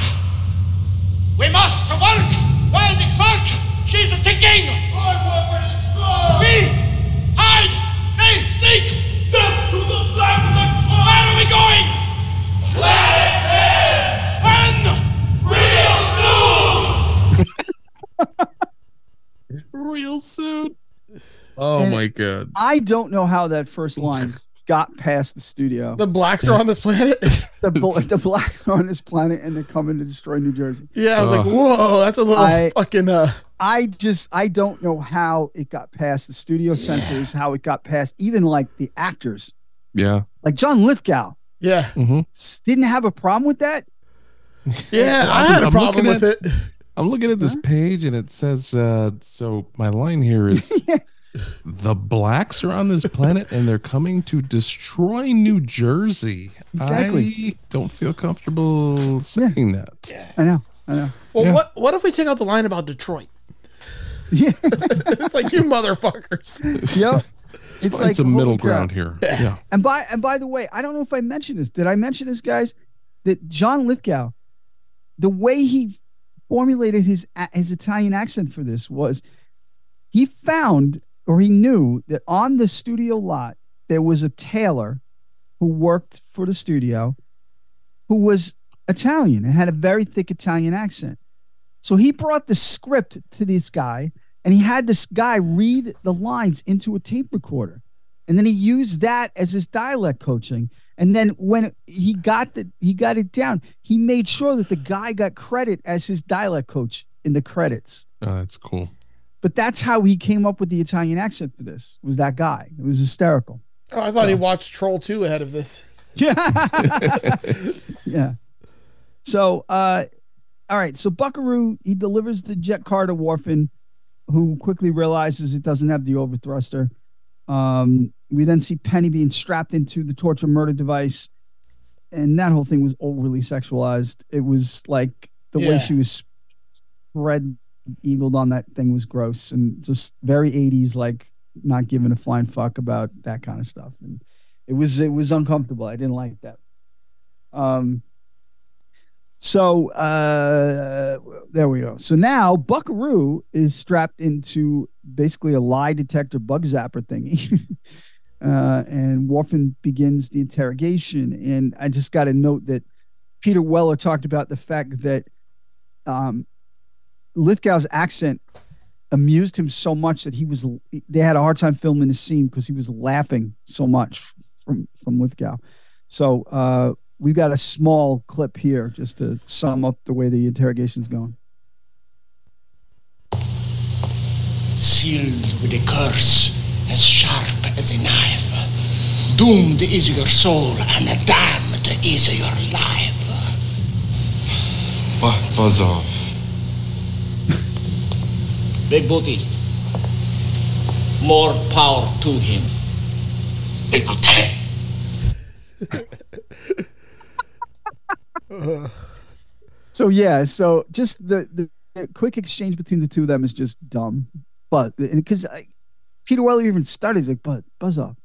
We must Work while the clock she's a ticking. We hide. They seek. Step to the black of the Where are we going? Planet When? Real soon. Real soon. Oh And my god. I don't know how that first line got past the studio. The blacks are on this planet. the bl- the blacks are on this planet and they're coming to destroy New Jersey. Yeah, I was like, whoa, that's a little I- fucking. uh I just I don't know how it got past the studio censors, how it got past even like the actors, Yeah. like John Lithgow. Yeah, Mm-hmm. didn't have a problem with that. yeah, I I'm- had a I'm problem looking with at- it. I'm looking at this page and it says, uh, so my line here is the blacks are on this planet and they're coming to destroy New Jersey. Exactly. I don't feel comfortable saying that. I know, I know. Well, Yeah. what what if we take out the line about Detroit? Yeah, it's like you motherfuckers. yep. Let's find some holy middle crap. ground here. Yeah. And by and by the way, I don't know if I mentioned this. Did I mention this, guys? That John Lithgow, the way he formulated his his Italian accent for this was, he found or he knew that on the studio lot there was a tailor who worked for the studio, who was Italian and had a very thick Italian accent. So he brought the script to this guy, and he had this guy read the lines into a tape recorder. And then he used that as his dialect coaching. And then when he got the he got it down, he made sure that the guy got credit as his dialect coach in the credits. Oh, that's cool. But that's how he came up with the Italian accent for this. Was that guy? It was hysterical. Oh, I thought he watched Troll 2 ahead of this. Yeah. yeah. So, uh, all right. So Buckaroo he delivers the jet car to Whorfin, who quickly realizes it doesn't have the overthruster. Um, we then see Penny being strapped into the torture murder device, and that whole thing was overly sexualized. It was like the way she was spread eagled on that thing was gross and just very 80s, like not giving a flying fuck about that kind of stuff. And it was it was uncomfortable. I didn't like that. Um so uh there we go. So now Buckaroo is strapped into basically a lie detector bug zapper thingy. uh and Whorfin begins the interrogation. And I just got to note that Peter Weller talked about the fact that um Lithgow's accent amused him so much that he was they had a hard time filming the scene because he was laughing so much from from Lithgow. So uh we've got a small clip here just to sum up the way the interrogation's going. Sealed with a curse as sharp as a knife. Doomed is your soul, and damned is your life. Buzz off. Big booty. More power to him. Big booty. So yeah, so just the, the, the quick exchange between the two of them is just dumb, but because Peter Weller even started he's like, "But buzz off,"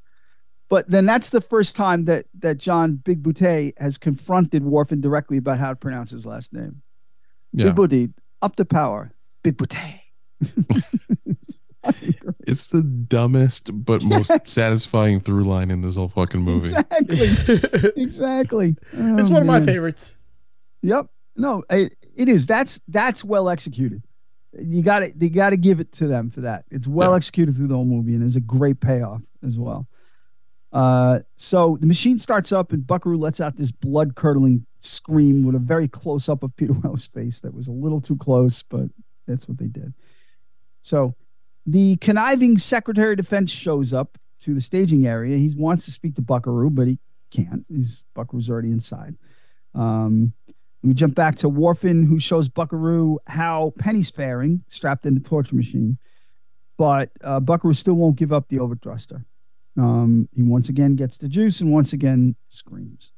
but then that's the first time that that John Big Boutte has confronted Whorfin directly about how to pronounce his last name. Yeah. Big Boutte, up to power, Big Boutte. It's the dumbest but most satisfying through line in this whole fucking movie. Exactly, exactly. it's Oh, one of my oh, favorites. Yep. No, it, it is. That's that's well executed. You got to you got to give it to them for that. It's well executed through the whole movie, and there's a great payoff as well. Uh, so the machine starts up, and Buckaroo lets out this blood curdling scream with a very close up of Peter Weller's face. That was a little too close, but that's what they did. So the conniving Secretary of Defense shows up to the staging area. He wants to speak to Buckaroo, but he can't. He's Buckaroo's already inside. Um, we jump back to Whorfin, who shows Buckaroo how Penny's faring, strapped in the torture machine. But uh, Buckaroo still won't give up the overthruster. Um, he once again gets the juice and once again screams.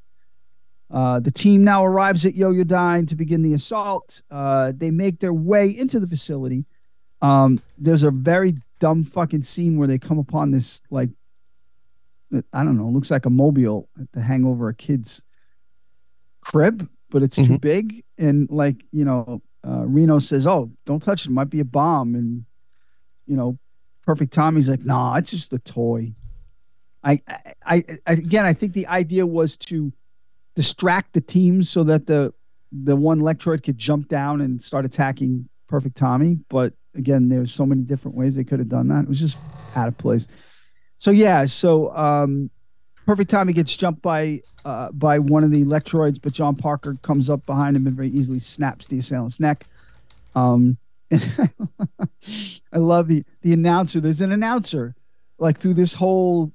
Uh, the team now arrives at Yo Yoyodyne to begin the assault. Uh, they make their way into the facility. Um, there's a very dumb fucking scene where they come upon this like I don't know, looks like a mobile to hang over a kid's crib, but it's too big. And like, you know, uh, Reno says, "Oh, don't touch it. it. Might be a bomb." And you know, Perfect Tommy's like, "Nah, it's just a toy." I, I, I, again, I think the idea was to distract the teams so that the the one Lectroid could jump down and start attacking Perfect Tommy. But again, there's so many different ways they could have done that. It was just out of place. So yeah, so um, Perfect Tommy. He gets jumped by uh, by one of the Lectroids, but John Parker comes up behind him and very easily snaps the assailant's neck. Um, I love the the announcer. There's an announcer like through this whole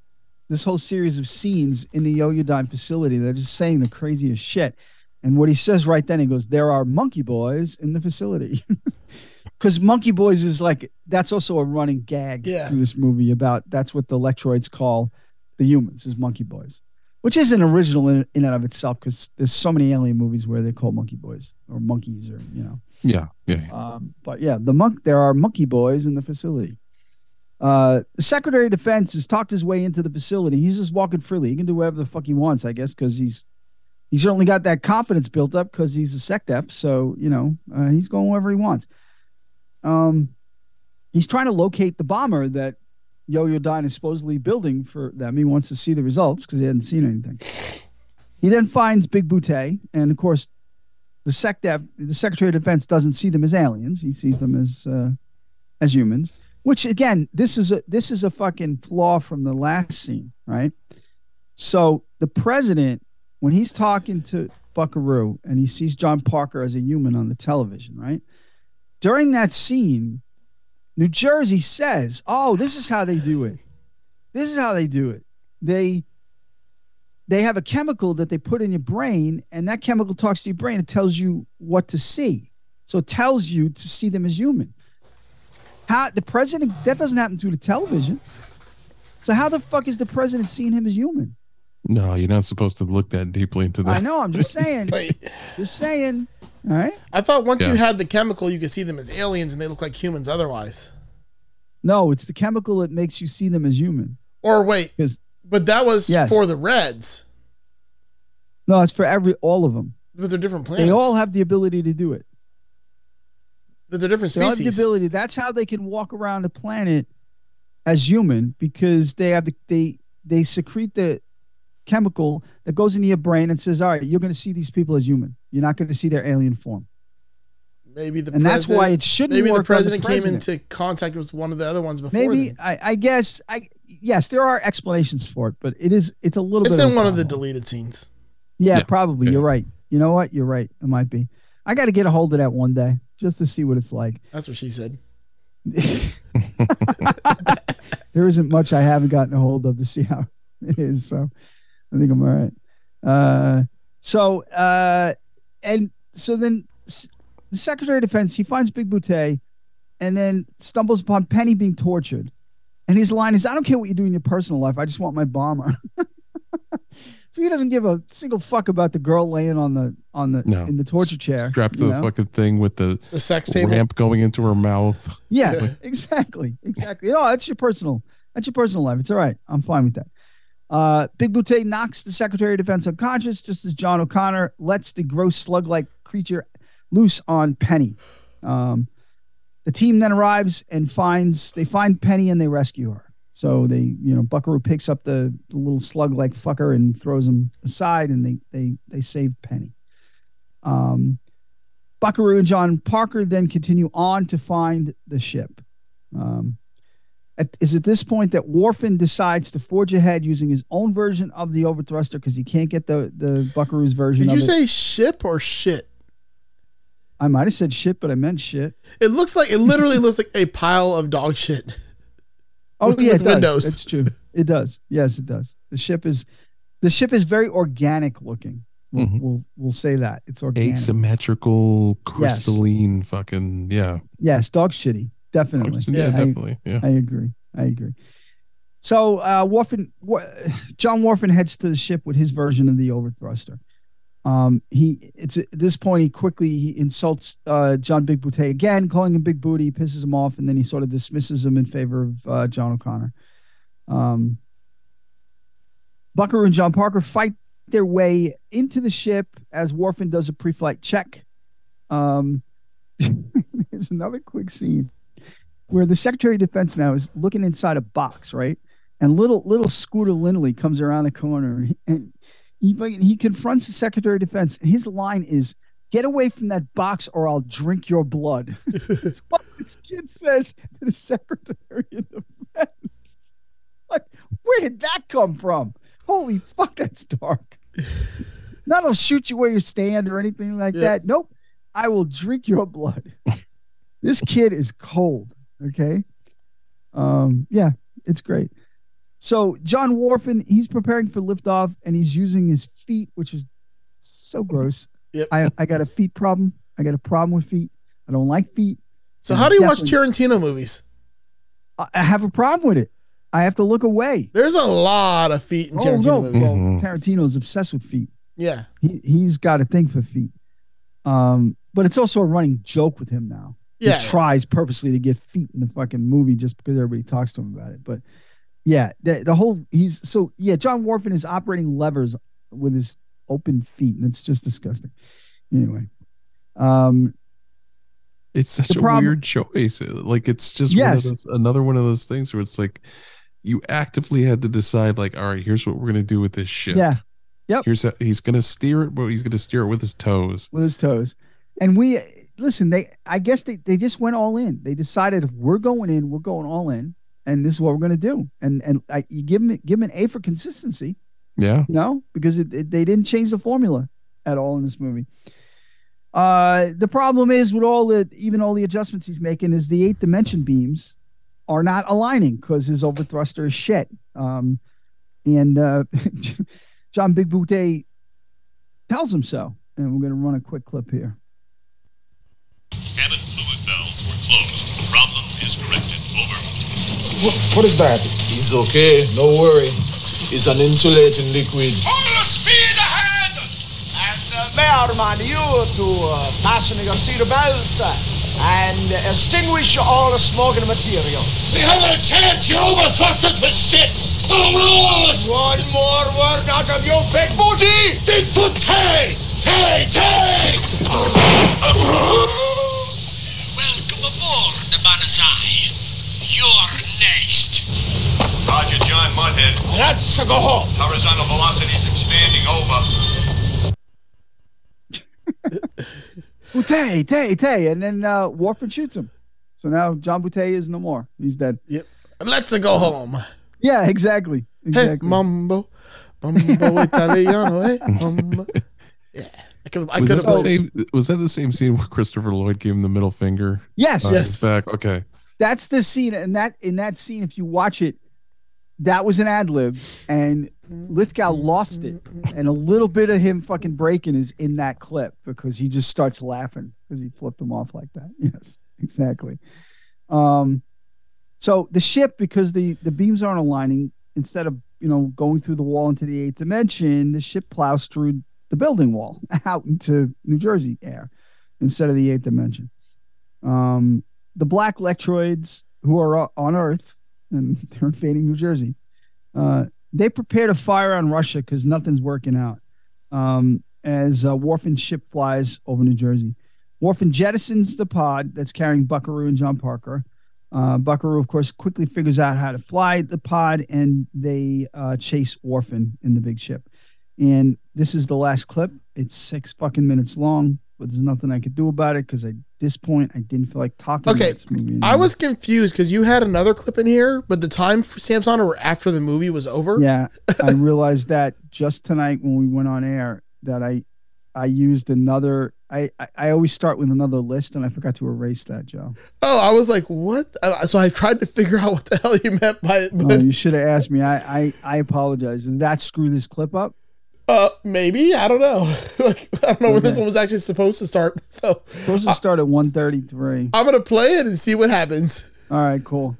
this whole series of scenes in the Yo-Yo facility. They're just saying the craziest shit. And what he says right then, he goes, "There are monkey boys in the facility." because Monkey Boys is like that's also a running gag yeah. through this movie about that's what the Lectroids call the humans is Monkey Boys, which isn't original in, in and of itself because there's so many alien movies where they call Monkey Boys or monkeys or you know. Yeah, yeah. Um, but yeah, the monk there are Monkey Boys in the facility. Uh, the Secretary of Defense has talked his way into the facility. He's just walking freely. He can do whatever the fuck he wants, I guess, because he's he's certainly got that confidence built up because he's a SecDef. So you know uh, he's going wherever he wants. Um, he's trying to locate the bomber that Yo-Yodyne is supposedly building for them. He wants to see the results because he hadn't seen anything. He then finds Big Butte, and of course, the SecDef, the Secretary of Defense doesn't see them as aliens. He sees them as uh, as humans. Which again, this is a this is a fucking flaw from the last scene, right? So the president, when he's talking to Buckaroo and he sees John Parker as a human on the television, right? during that scene, New Jersey says, "Oh, this is how they do it. This is how they do it. They they have a chemical that they put in your brain, and that chemical talks to your brain and tells you what to see. So it tells you to see them as human. How the president that doesn't happen through the television. So how the fuck is the president seeing him as human? No, you're not supposed to look that deeply into that. I know. I'm just saying. just saying. All right. I thought once Yeah. you had the chemical, you could see them as aliens and they look like humans otherwise. No, it's the chemical that makes you see them as human. Or wait, but that was Yes. for the Reds, No, it's for every all of them. but they're different planets. They all have the ability to do it. but they're different They all have the ability. That's how they can walk around the planet as human because they have the they they secrete the chemical that goes into your brain and says, "All right, you're going to see these people as human. You're not going to see their alien form." Maybe the And that's why it shouldn't Maybe work on the the president, president. came into contact with one of the other ones before. Maybe then. I, I guess I yes, there are explanations for it, but it is it's a little It's bit. in a one of the deleted scenes. Yeah, probably. You're right. You know what? You're right. It might be. I got to get a hold of that one day just to see what it's like. That's what she said. there isn't much I haven't gotten a hold of to see how it is. So I think I'm all right. Uh, so uh, and so then s- the Secretary of Defense he finds Big Butte and then stumbles upon Penny being tortured. And his line is, "I don't care what you do in your personal life. I just want my bomber." so he doesn't give a single fuck about the girl laying on the on the No. in the torture chair. Strapped to the know? fucking thing with the, The sex table. ramp going into her mouth. Yeah, exactly, exactly. Oh, that's your personal. That's your personal life. It's all right. I'm fine with that. Uh, Big Butte knocks the Secretary of Defense unconscious, just as John O'Connor lets the gross slug-like creature loose on Penny. Um, the team then arrives and finds they find Penny and they rescue her. So they, you know, Buckaroo picks up the, the little slug-like fucker and throws him aside, and they they they save Penny. Um, Buckaroo and John Parker then continue on to find the ship. Um, at, is at this point that Whorfin decides to forge ahead using his own version of the overthruster because he can't get the the Buckaroo's version Did of you it. say ship or shit? I might have said shit, but I meant shit. It looks like it literally looks like a pile of dog shit. Oh With- yeah, with it does. windows. That's true. It does. Yes, it does. The ship is the ship is very organic looking. We'll Mhm. we'll, we'll say that it's organic. Asymmetrical, crystalline, fucking yeah. Yes, dog shitty. Definitely. Yeah, I- definitely. Yeah. I agree. I agree. So uh Whorfin, Wa- John Whorfin heads to the ship with his version of the overthruster. Um, he it's at this point he quickly he insults uh John Big Booty again, calling him Big Booty, pisses him off, and then he sort of dismisses him in favor of uh, John O'Connor. Um, Buckaroo and John Parker fight their way into the ship as Whorfin does a pre-flight check. Um, there's another quick scene where the Secretary of Defense now is looking inside a box, right? And little little Scooter Lindley comes around the corner and he he confronts the Secretary of Defense. And his line is, "Get away from that box, or I'll drink your blood." That's what this kid says to the Secretary of Defense. Like, where did that come from? Holy fuck, that's dark. Not I'll shoot you where you stand or anything like Yeah. that. Nope. I will drink your blood. this kid is cold. Okay. Um, yeah, it's great. So John Whorfin, he's preparing for liftoff and he's using his feet, which is so gross. Yep. I, I got a feet problem. I got a problem with feet. I don't like feet. So And how do you watch Tarantino movies? I I have a problem with it. I have to look away. There's a lot of feet in Oh Tarantino no! movies. Well, Tarantino's obsessed with feet. Yeah. He he's got a thing for feet. Um, but it's also a running joke with him now. Yeah. He tries purposely to get feet in the fucking movie just because everybody talks to him about it. But yeah, the, the whole he's so yeah, John Whorfin is operating levers with his open feet, and it's just disgusting. Anyway. Um It's such a problem- weird choice. Like it's just Yes. one of those, another one of those things where it's like you actively had to decide, like, all right, here's what we're gonna do with this ship. Yeah. Yep. Here's how, he's gonna steer it, but he's gonna steer it with his toes. with his toes. And we listen, they I guess they, they just went all in. They decided we're going in, we're going all in, and this is what we're gonna do. And and I, you give them give them an A for consistency, Yeah. you know, because it, it- they didn't change the formula at all in this movie. Uh the problem is with all the even all the adjustments he's making is the eight dimension beams are not aligning because his overthruster is shit. Um and uh John Big Boutte tells him so. And we're gonna run a quick clip here. What, what is that? It's okay. No worry. It's an insulating liquid. Full speed ahead! And uh, may I remind you to uh, fasten your seatbelts uh, and extinguish all the smoking material. We have a chance. You overthrusted the ship. Follow rules. One more word out of your big booty! Bigfoot Tay! Tay! Tay! John Mudhead. Let's go home. Horizontal velocities expanding over. Boutte, Tay, Tay, and then uh, Warford shoots him. So now John Boutte is no more. He's dead. Yep. Let's go home. Yeah, exactly. exactly. Hey, Exactly. mambo, mambo italiano, hey, mambo. Yeah, I could, I was could that the have. same? Was that the same scene where Christopher Lloyd gave him the middle finger? Yes. behind Yes. Back. Okay. That's the scene, and that in that scene, if you watch it, that was an ad lib, and Lithgow lost it, and a little bit of him fucking breaking is in that clip because he just starts laughing because he flipped him off like that. Yes, exactly. Um, so the ship, because the the beams aren't aligning, instead of you know going through the wall into the eighth dimension, the ship plows through the building wall out into New Jersey air instead of the eighth dimension. Um, the black Lectroids who are on Earth and they're invading New Jersey. Uh, they prepare to fire on Russia because nothing's working out. Um, as uh, Whorfin ship flies over New Jersey, Whorfin jettisons the pod that's carrying Buckaroo and John Parker. Uh, Buckaroo, of course, quickly figures out how to fly the pod, and they uh, chase Whorfin in the big ship. And this is the last clip. It's six fucking minutes long, but there's nothing I could do about it because at this point I didn't feel like talking. Okay, about this movie I was confused because you had another clip in here, but the time for Samson or after the movie was over. Yeah, I realized that just tonight when we went on air that I I used another. I I, I always start with another list, and I forgot to erase that, Joe. Oh, I was like, what? Uh, So I tried to figure out what the hell you meant by it, Oh, but you should have asked me. I I, I apologize. Did that screw this clip up? Uh, maybe I don't know. like I don't know when this one was actually supposed to start. So Supposed to start at one thirty three. I'm gonna play it and see what happens. All right, cool.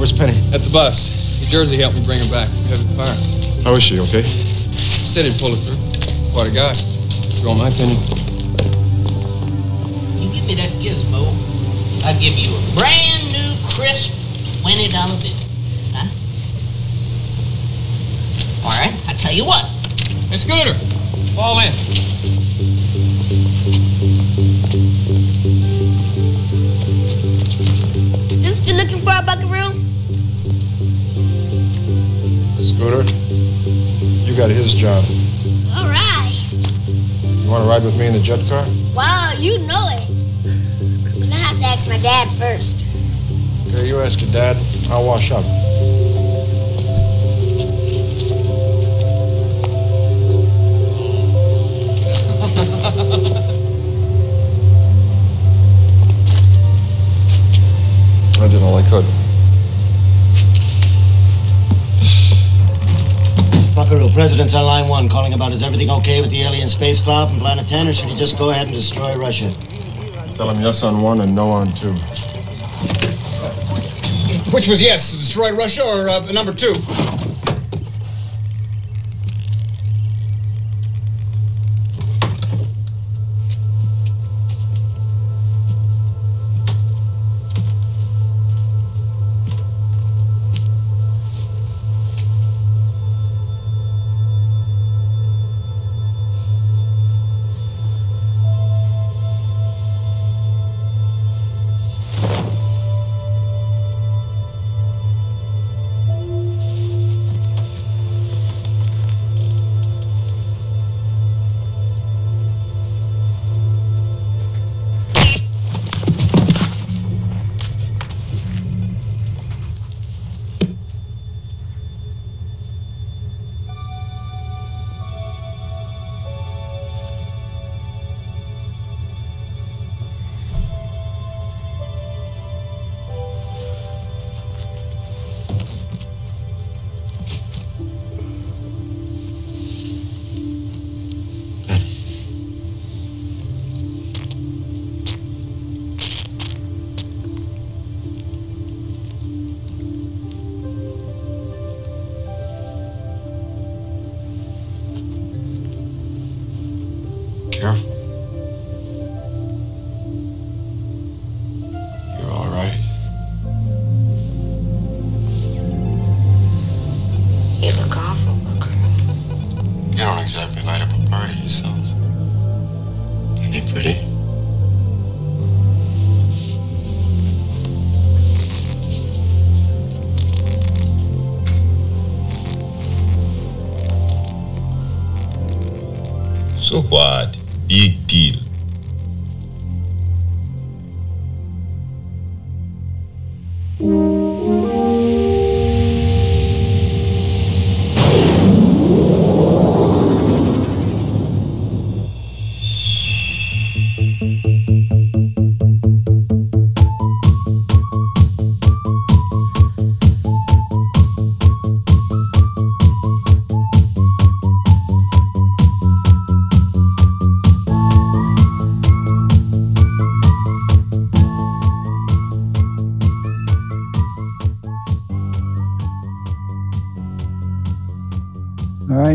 Where's Penny? At the bus. New Jersey helped me bring her back. Heavy fire. How is she, okay? Said he'd pull her through. Quite a guy. You want my opinion? You give me that gizmo, I'll give you a brand new, crisp $20 bill. Huh? All right, I tell you what. Hey, Scooter, fall in. This what you're looking for, Buckaroo? Scooter, you got his job. All right. You want to ride with me in the jet car? Wow, you know it. I'm gonna have to ask my dad first. Okay, you ask your dad. I'll wash up. President's on line one, calling about is everything okay with the alien spacecraft from Planet 10, or should he just go ahead and destroy Russia? Tell him yes on one and no on two. Which was yes, destroy Russia or uh, number two? So what?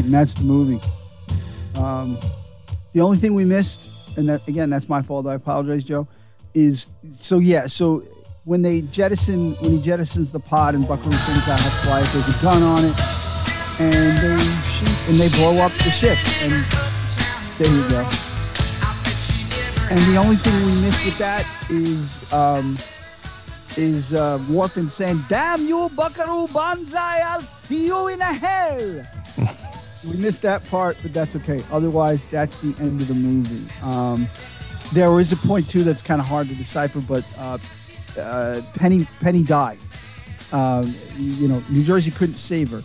And that's the movie. Um, the only thing we missed, and that again, that's my fault. I apologize, Joe. Is so yeah. So when they jettison, when he jettisons the pod and Buckaroo out how to fly there's a gun on it, and they shoot and they blow up the ship. And there you go. And the only thing we missed with that is um, is uh, saying, "Damn you, Buckaroo Banzai! I'll see you in a hell." We missed that part, but that's okay. Otherwise, that's the end of the movie. Um, there is a point too that's kind of hard to decipher, but uh, uh, Penny Penny died. Um, you know, New Jersey couldn't save her,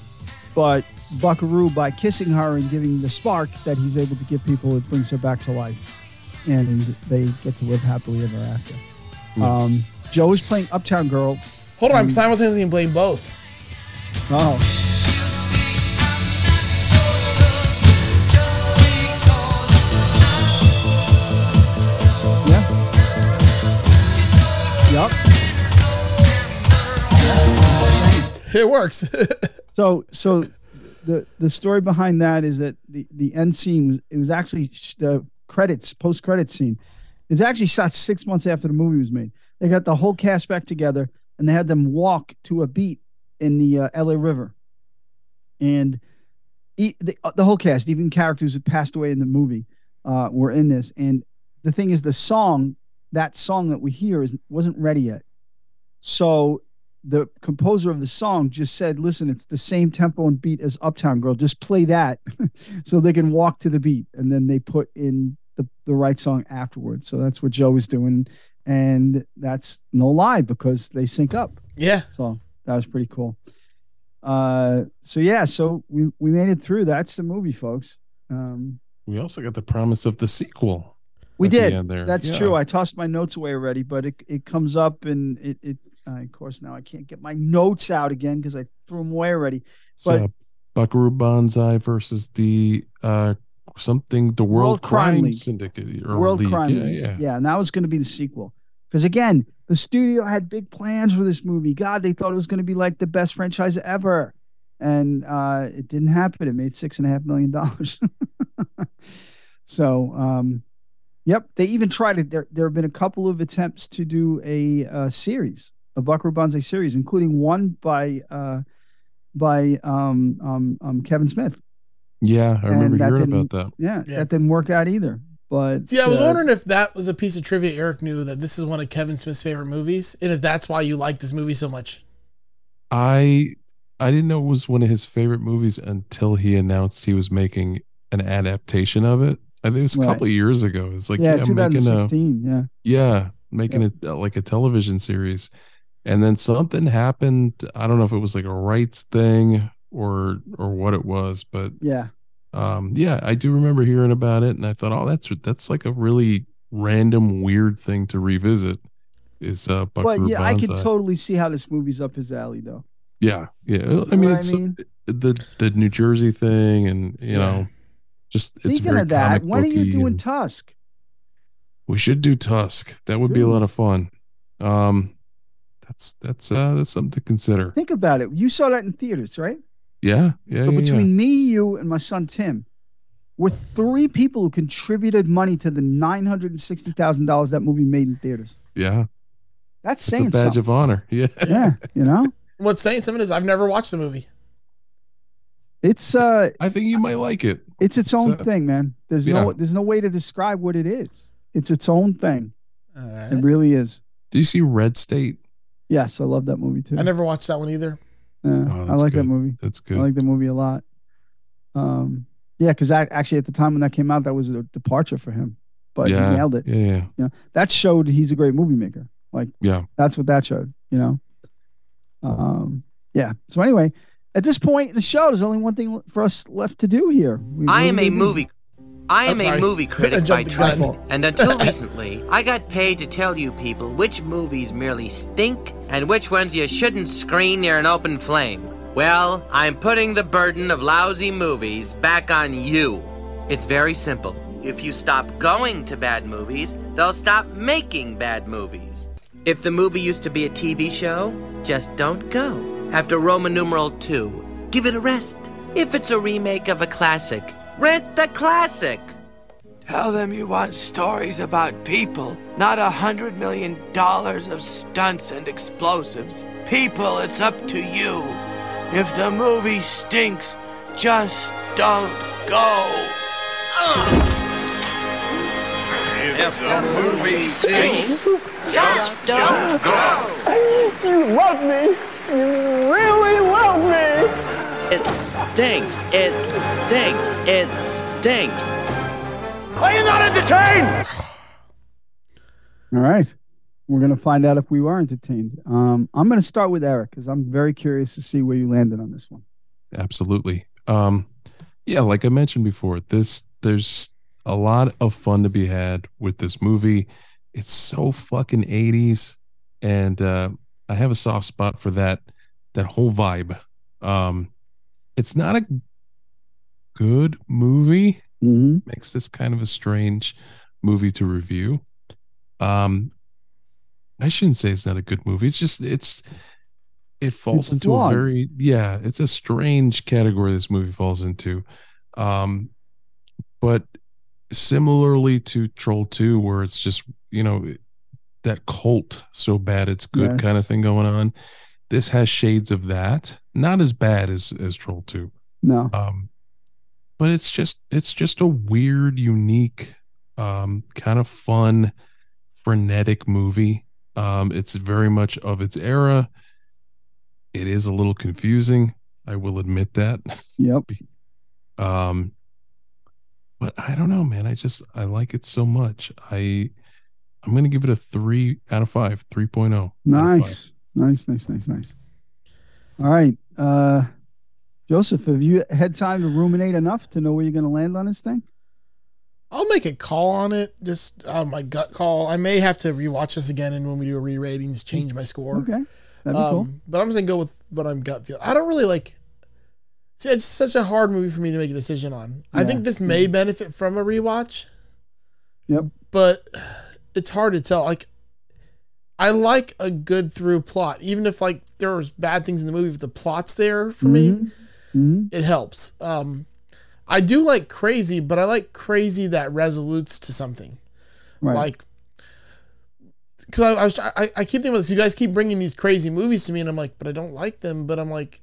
but Buckaroo, by kissing her and giving the spark that he's able to give people, it brings her back to life, and they get to live happily ever after. Um, Joe is playing Uptown Girl. Hold on, I'm simultaneously blame both. Oh. it works. so so the the story behind that is that the the end scene was it was actually the credits post credit scene. It's actually shot six months after the movie was made. They got the whole cast back together and they had them walk to a beat in the uh, L.A. River, and the, uh, the whole cast, even characters who passed away in the movie, uh, were in this. And the thing is, the song that song that we hear is wasn't ready yet. So the composer of the song just said, "Listen, it's the same tempo and beat as Uptown Girl. Just play that, so they can walk to the beat." And then they put in the the right song afterwards. So that's what Joe was doing, and that's no lie because they sync up. Yeah. So that was pretty cool. Uh, so yeah, so we we made it through. That's the movie, folks. Um, We also got the promise of the sequel. we at the did. end there. That's Yeah. true. I tossed my notes away already, but it, it comes up and it, it uh, of course now I can't get my notes out again because I threw them away already. So, But Buckaroo Banzai versus the uh something the World, World Crime Crime, League. Syndicate or World League. Crime Yeah, League. yeah. yeah, and that was going to be the sequel. Because again, the studio had big plans for this movie. God, they thought it was going to be like the best franchise ever, and uh, it didn't happen. It made six and a half million dollars. so, um, yep, they even tried it. There, there have been a couple of attempts to do a, uh series, a Buckaroo Banzai series, including one by uh, by um, um, um, Kevin Smith. Yeah, I remember hearing about that. Yeah, that didn't work out either. But See, I was uh, wondering if that was a piece of trivia Eric knew that this is one of Kevin Smith's favorite movies, and if that's why you like this movie so much. I I didn't know it was one of his favorite movies until he announced he was making an adaptation of it. I think it was a Right. couple of years ago. It's like yeah, yeah, I'm making a 2016. yeah. yeah, making it like a television series. And then something happened. I don't know if it was like a rights thing or or what it was, but Yeah. um yeah, I do remember hearing about it and I thought, "Oh, that's that's like a really random weird thing to revisit." Is uh But Buckaroo yeah, I could Banzai. totally see how this movie's up his alley, though. Yeah, yeah. know I mean, what I it's mean? the the New Jersey thing, and you know, just it's Speaking very of that, when are you doing Tusk? we should do Tusk. That would be a lot of fun. Um, that's that's uh that's something to consider. Think about it. You saw that in theaters, right? Yeah, yeah, so yeah, between yeah. me, you, and my son Tim, we're three people who contributed money to the nine hundred and sixty thousand dollars that movie made in theaters. yeah. That's It's saying a badge something. of honor. Yeah, yeah, you know, What's saying something is I've never watched the movie. it's uh, I think you might like it. it's its own uh, thing, man. There's no, yeah. there's no way to describe what it is. It's its own thing. All right. It really is. Do you see Red State? Yes, I love that movie too. I never watched that one either. Yeah, Oh, I that's like that movie. That's good. I like the movie a lot. Um, yeah, because actually at the time when that came out, that was a departure for him, but yeah, he nailed it. Yeah, yeah, You know, that showed he's a great movie maker. Like yeah. that's what that showed. You know. Um. Yeah. So anyway, at this point in the show, there's only one thing for us left to do here. We I really am a do- movie. I am a movie critic by trade, and until recently, I got paid to tell you people which movies merely stink and which ones you shouldn't screen near an open flame. Well, I'm putting the burden of lousy movies back on you. It's very simple. If you stop going to bad movies, they'll stop making bad movies. If the movie used to be a TV show, just don't go. After Roman numeral 2, give it a rest. If it's a remake of a classic, rent the classic. Tell them you want stories about people, not a hundred million dollars of stunts and explosives. People, it's up to you. If the movie stinks, just don't go. If the movie stinks, just don't go. You love me. You really love me. It stinks. It stinks. It stinks. Are you not entertained? All right. We're gonna find out if we were entertained. Um, I'm gonna start with Eric because I'm very curious to see where you landed on this one. absolutely um yeah like i mentioned before this there's a lot of fun to be had with this movie it's so fucking 80s and uh i have a soft spot for that that whole vibe um it's not a good movie Mm-hmm. makes this kind of a strange movie to review um i shouldn't say it's not a good movie it's just it's it falls It's into flawed. a very yeah it's a strange category this movie falls into um but similarly to troll 2 where it's just you know that cult so bad it's good Yes. kind of thing going on this has shades of that not as bad as as troll 2 No. um but it's just it's just a weird unique um kind of fun frenetic movie um it's very much of its era it is a little confusing i will admit that Yep. um but i don't know man i just i like it so much i i'm gonna give it a three out of five 3.0 out of five. Nice. Nice, nice, nice, nice. All right. Uh Joseph, have you had time to ruminate enough to know where you're gonna land on this thing? I'll make a call on it, just out of my gut call. I may have to rewatch this again, and when we do a re-ratings, change my score. Okay. That'd be cool. Um, But I'm just gonna go with what I'm gut feel. I don't really like. See, it's such a hard movie for me to make a decision on. I think this may benefit from a rewatch, Yep. but it's hard to tell. Like, I like a good through plot, even if like there was bad things in the movie. If the plot's there for me, Mhm. it helps. Um, I do like crazy, but I like crazy that resolutes to something. Right. Like, because I, I was I, I keep thinking about this. You guys keep bringing these crazy movies to me, and I'm like, but I don't like them. But I'm like,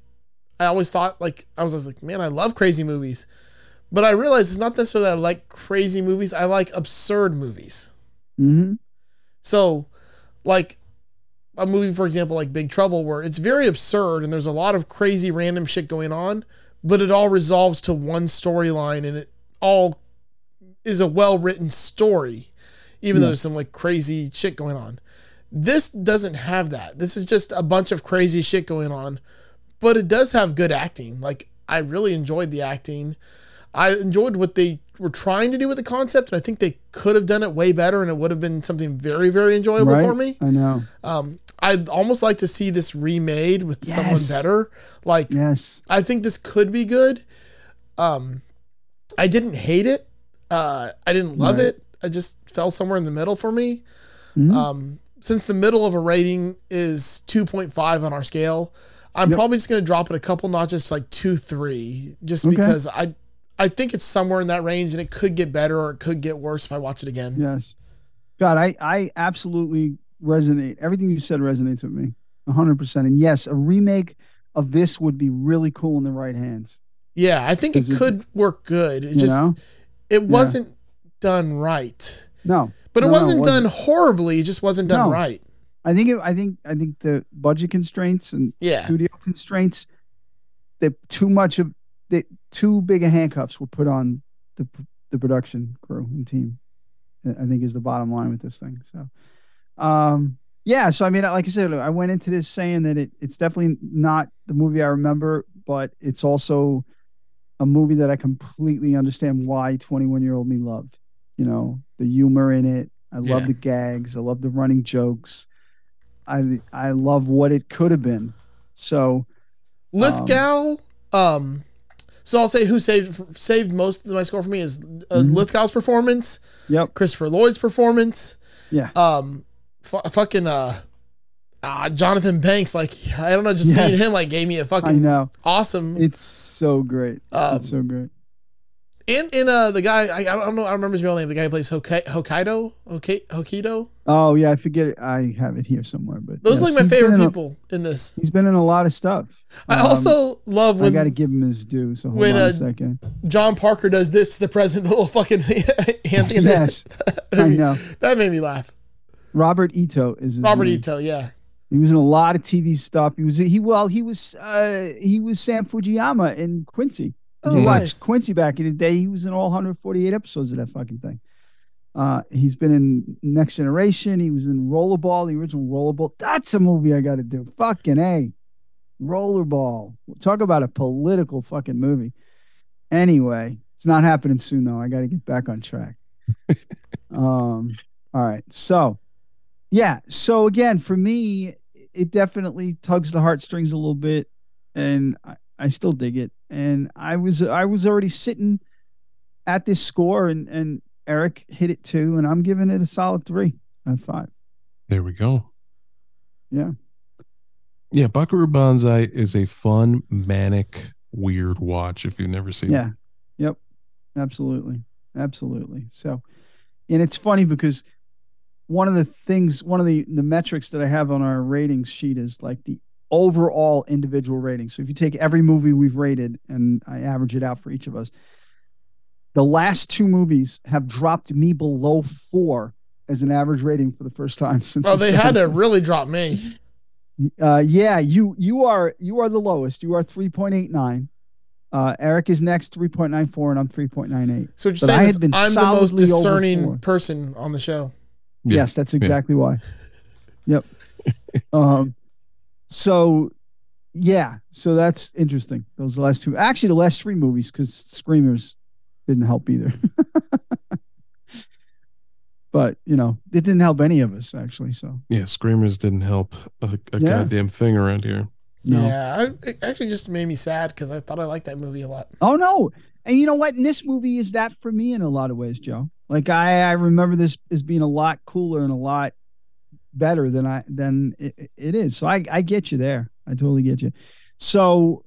I always thought like I was, always like, man, I love crazy movies. But I realized it's not necessarily that I like crazy movies. I like absurd movies. Mm-hmm. So, like a movie, for example, like Big Trouble, where it's very absurd and there's a lot of crazy random shit going on, but it all resolves to one storyline and it all is a well written story, even though there's some like crazy shit going on. This doesn't have that. This is just a bunch of crazy shit going on, but it does have good acting. Like, I really enjoyed the acting. I enjoyed what they were trying to do with the concept, and I think they could have done it way better, and it would have been something very, very enjoyable right? for me. I know. Um, I'd almost like to see this remade with someone better. Like, Yes. I think this could be good. Um, I didn't hate it. Uh, I didn't love Right. it. I just fell somewhere in the middle for me. Mhm. Um, since the middle of a rating is 2.5 on our scale, I'm probably just going to drop it a couple notches like 2 3 just Okay. because I I think it's somewhere in that range and it could get better or it could get worse if I watch it again. Yes. God, I, I absolutely resonate. Everything you said resonates with me 100%. And yes, a remake of this would be really cool in the right hands. Yeah, I think it- could work good. It just know? it wasn't done right. No. But it No, no, wasn't done horribly, it just wasn't done No. right. I think it, I think I think the budget constraints and Yeah. studio constraints, that too much of that too big of handcuffs were put on the the production crew and team. I think is the bottom line with this thing. So, um, yeah. So I mean, like I said, I went into this saying that it it's definitely not the movie I remember, but it's also a movie that I completely understand why 21 year old me loved. You know, the humor in it. I love Yeah. the gags. I love the running jokes. I I love what it could have been. So Lithgow, um, so I'll say who saved saved most of my score for me is uh, Mhm. Lithgow's performance. Yep. Christopher Lloyd's performance. Yeah. Um, fu- fucking uh, uh, Jonathan Banks. Like I don't know, just seeing him like gave me a I fucking know awesome. it's so great. Um, it's so great. And in uh the guy I, I don't know I remember his real name. The guy who plays Hokkaido Hokkaido Hokkaido. Hokkaido. Oh yeah, I forget. It. I have it here somewhere, but Those yes, are like my favorite in a- people in this. he's been in a lot of stuff. I Um, also love I got to give him his due. So hold when, on uh, a second. John Parker does this to the president, the little fucking hand thing. Yes, I know. That made me laugh. Robert Ito is Robert name. Ito, yeah. He was in a lot of TV stuff. He was he well he was uh he was Sam Fujiyama in Quincy. You watch. Quincy back in the day, he was in all 148 episodes of that fucking thing. Uh, he's been in Next Generation. He was in Rollerball, the original Rollerball. That's a movie I got to do. Fucking a, Rollerball. Talk about a political fucking movie. Anyway, it's not happening soon though. I got to get back on track. um. All right. So, yeah. So again, for me, it definitely tugs the heartstrings a little bit, and I, I still dig it. And I was I was already sitting at this score, and and Eric hit it too, and I'm giving it a solid three out of five. There we go. Yeah. Yeah, Buckaroo Banzai is a fun, manic, weird watch if you've never seen Yeah. it. Yep. Absolutely. Absolutely. So, and it's funny because one of the things, one of the the metrics that I have on our ratings sheet is like the overall individual rating. So if you take every movie we've rated and I average it out for each of us, the last two movies have dropped me below four as an average rating for the first time since. Oh, we they had to really drop me. Uh, yeah, you you are you are the lowest. You are three point eight nine. Uh, Eric is next, three point nine four, and I'm three point nine eight. So what you're I saying had been I'm the most discerning person on the show. Yes, that's exactly why. Yep. um, so yeah, so that's interesting. Those last two, actually, the last three movies, because Screamers didn't help either. but you know, it didn't help any of us actually. So Yeah, Screamers didn't help a, a Yeah. goddamn thing around here. No. Yeah, I, it actually just made me sad because I thought I liked that movie a lot. Oh no. And you know what? And this movie is that for me in a lot of ways, Joe. Like I, I remember this as being a lot cooler and a lot better than I than it, it is. So I, I get you there. I totally get you. So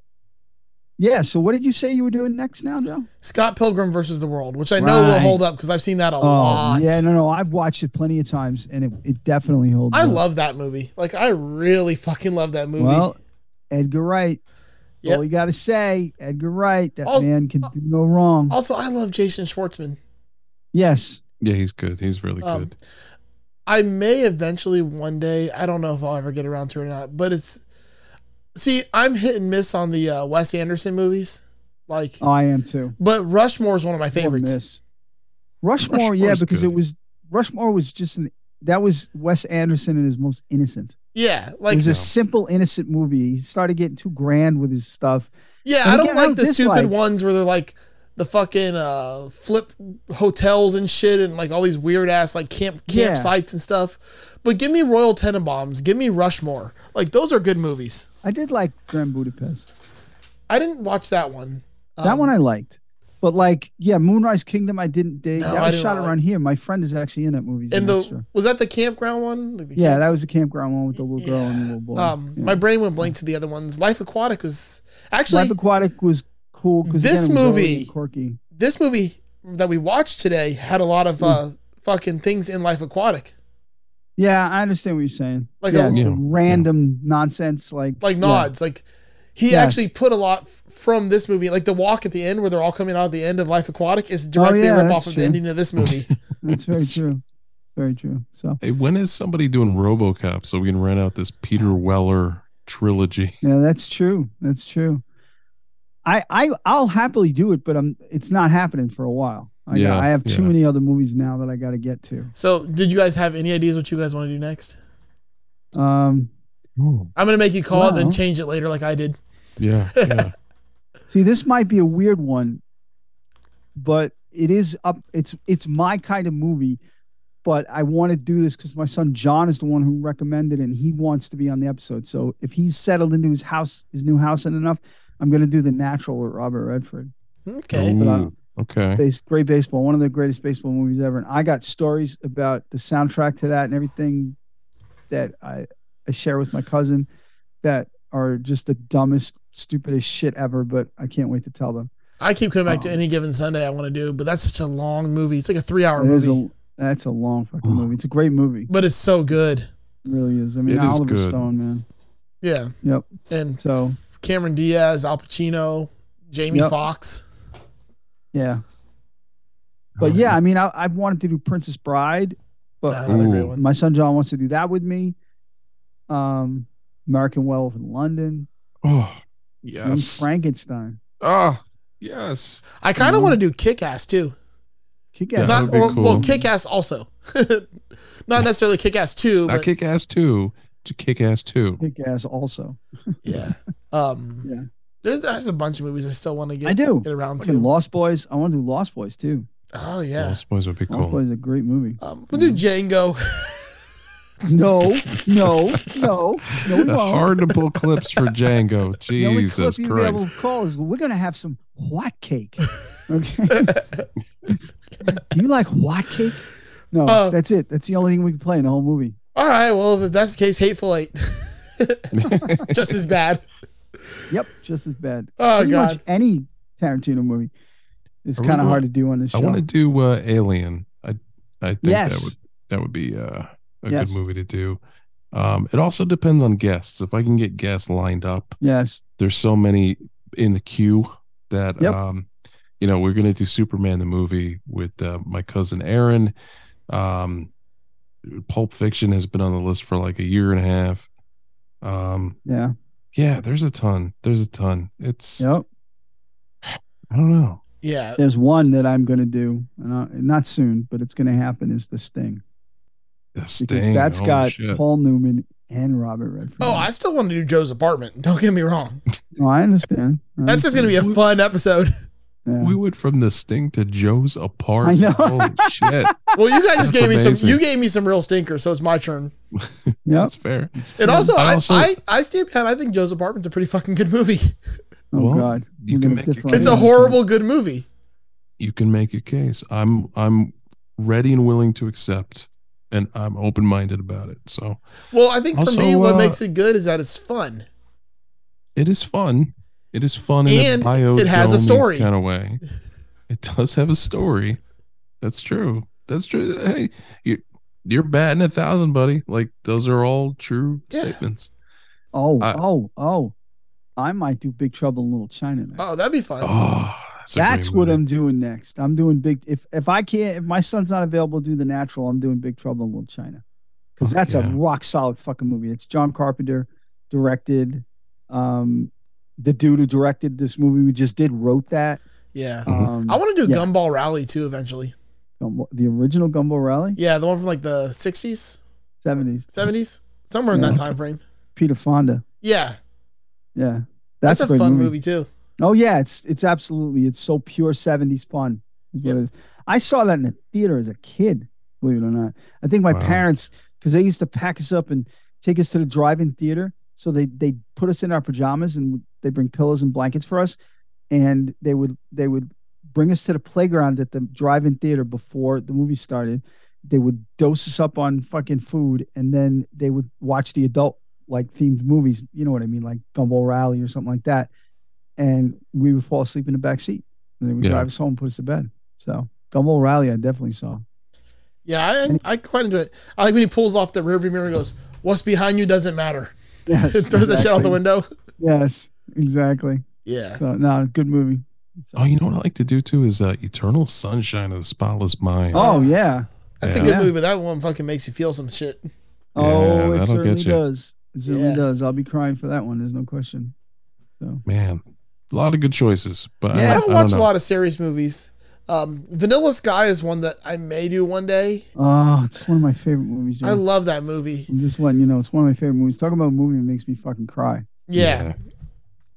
yeah, so what did you say you were doing next now, Joe? Scott Pilgrim versus the World, which I know will hold up because I've seen that a Oh, lot. yeah, no, no. I've watched it plenty of times and it, it definitely holds I up. love that movie. Like I really fucking love that movie. Well, Edgar Wright. Yep. All you gotta say, Edgar Wright, that Also- man can do no wrong. also, I love Jason Schwartzman. Yes. Yeah, he's good. He's really Um, good. I may eventually one day. I don't know if I'll ever get around to it or not. But it's see, I'm hit and miss on the uh, Wes Anderson movies. Like, Oh, I am too. but Rushmore is one of my favorites. miss. Rushmore, yeah, because good. it was Rushmore was just an that was Wes Anderson in his most innocent. Yeah, like it like was a simple, innocent movie. He started getting too grand with his stuff. Yeah, And I don't again, like the stupid dislike- ones where they're like the fucking uh, flip hotels and shit and like all these weird ass like camp Yeah. campsites and stuff. But give me Royal Tenenbaums, give me Rushmore. Like those are good movies. I did like Grand Budapest. I didn't watch that one. that one I liked. But like, yeah, Moonrise Kingdom, I didn't dig. No, that I was shot like- around here. My friend is actually in that movie. And the was that the campground one? Like the yeah, camp- that was the campground one with the little girl and the little boy. um, Yeah. my brain went blank to the other ones. Life Aquatic was actually Life Aquatic was cool because This again, it was early movie- and quirky. this movie that we watched today had a lot of uh, fucking things in Life Aquatic. Yeah, I understand what you're saying. Like yeah, a- Yeah. random nonsense, like like yeah. nods. Like he Yes. actually put a lot f- from this movie. Like the walk at the end where they're all coming out at the end of Life Aquatic is directly Oh, yeah, rip that's off of the ending of this movie. That's very true. Very true. So Hey, when is somebody doing RoboCop so we can rent out this Peter Weller trilogy? yeah, that's true. That's true. I I I'll happily do it, but I'm it's not happening for a while. I Yeah, got, I have too yeah. many other movies now that I got to get to. so did you guys have any ideas what you guys want to do next? Um, I'm gonna make you call it, then change it later like I did. Yeah, yeah. see, this might be a weird one, but it is up. It's it's my kind of movie, but I want to do this because my son John is the one who recommended it, and he wants to be on the episode. So if he's settled into his house, his new house, and enough, I'm going to do the Natural with Robert Redford. Okay. Ooh, okay. Base, great baseball, one of the greatest baseball movies ever. And I got stories about the soundtrack to that and everything that I, I share with my cousin that are just the dumbest, stupidest shit ever. But I can't wait to tell them. I keep coming back Oh. to um, any given Sunday I want to do, but that's such a long movie. It's like a three hour movie. a that's a long fucking movie. It's a great movie. but it's so good. It really is. I mean, It is Oliver good. Stone, man. Yeah. Yep. And So Cameron Diaz, Al Pacino, Jamie Yep. Foxx. yeah. But yeah, I mean, I, I've wanted to do Princess Bride, but Another great one. my son John wants to do that with me. Um, American Werewolf in London. Oh, Young yes. Frankenstein. Ah, yes. I kind of want to do Kick Ass too. Kick Ass. Not, or, cool. Well, Kick Ass also. Not necessarily Kick Ass 2, Not Kick Ass 2 to Kick Ass 2. Kick Ass also. yeah. Um, Yeah. There's, there's a bunch of movies I still want to get, I do. get around Fucking to. Lost Boys. I want to do Lost Boys too. Oh, yeah. Lost Boys would be cool. Lost. Boys is a great movie. Um, we'll do Django. No, no, no, no, we The won't. hard to pull clips for Django. Jesus The only Jesus clip you'll be able Christ. to call is we're gonna have some what cake. Okay. do you like what cake? No, Uh, that's it. That's the only thing we can play in the whole movie. All right. Well, if that's the case, Hateful Eight. Just as bad. Yep, just as bad. Oh, Pretty much any Tarantino movie is kind of really hard to do on this show. I want to do uh, Alien. I I think Yes. that would that would be uh, a Yes. good movie to do. Um, it also depends on guests. If I can get guests lined up, Yes. there's so many in the queue that Yep. um, you know we're gonna do Superman the movie with uh, my cousin Aaron. Um, Pulp Fiction has been on the list for like a year and a half. Um, Yeah. Yeah, there's a ton. There's a ton. It's Yep. I don't know. Yeah. There's one that I'm going to do, and I, not soon, but it's going to happen. Is the Sting The because Sting. that's holy got shit. Paul Newman and Robert Redford. Oh, I still want to do Joe's apartment. Don't get me wrong. Oh, I understand. I That's just gonna be a fun episode. Yeah. We went from the Sting to Joe's I apartment. know. Holy shit. Well, you guys just That's gave me some. You gave me some real stinkers, so it's my turn. Yep. That's fair. And also, I I, also- I, I stand behind. I think Joe's apartment's a pretty fucking good movie. Oh Well, God. you We're can make your differ on It's a horrible good movie. You can make a case. I'm I'm ready and willing to accept, and I'm open minded about it. So Well, I think for Also, me, what uh, makes it good is that it's fun. it is fun. It is fun in And a bio it has a story. kind of way. It does have a story. That's true. That's true. Hey, you you're batting a thousand, buddy. Like those are all true statements. Oh, I- oh, oh! I might do Big Trouble in Little China next. Oh, that'd be fun. Oh, that's, That's what movie. I'm doing next. I'm doing big. If if I can't, if my son's not available to do the natural, I'm doing Big Trouble in Little China because Fuck that's yeah. a rock solid fucking movie. It's John Carpenter directed. Um, the dude who directed this movie we just did wrote that. Yeah. Um, I want to do yeah. Gumball Rally too eventually. Gumball- the original Gumball Rally, Yeah, the one from like the 60s, seventies. 70s, somewhere in that time frame. Peter Fonda. Yeah. Yeah, That's, a, great fun movie. too. Oh yeah, it's it's absolutely it's so pure seventies fun. Is what it is. I saw that in the theater as a kid. Believe it or not, I think my Wow. parents because they used to pack us up and take us to the drive-in theater. So they they put us in our pajamas and they bring pillows and blankets for us, and they would they would bring us to the playground at the drive-in theater before the movie started. They would dose us up on fucking food, and then they would watch the adult like themed movies. You know what I mean, like Gumball Rally or something like that and we would fall asleep in the back seat. And they would Yeah. drive us home and put us to bed. So Gumball Rally, I definitely saw. Yeah, I, I quite enjoy it. I like when he pulls off the rearview mirror and goes, "What's behind you doesn't matter." Yes, Throws that shit out the window. Yes, exactly. Yeah. So no, good movie. Oh, you know what I like to do too is uh, Eternal Sunshine of the Spotless Mind. Oh yeah. That's a good Yeah. movie, but that one fucking makes you feel some shit. Oh, it that'll certainly get you. does. It certainly Yeah. does. I'll be crying for that one. There's no question. So Man, a lot of good choices, but Yeah. I I, don't I watch know. a lot of serious movies. Um, Vanilla Sky is one that I may do one day. oh, it's one of my favorite movies. Joe. I love that movie. I'm just letting you know, it's one of my favorite movies. Talking about a movie that makes me fucking cry. Yeah.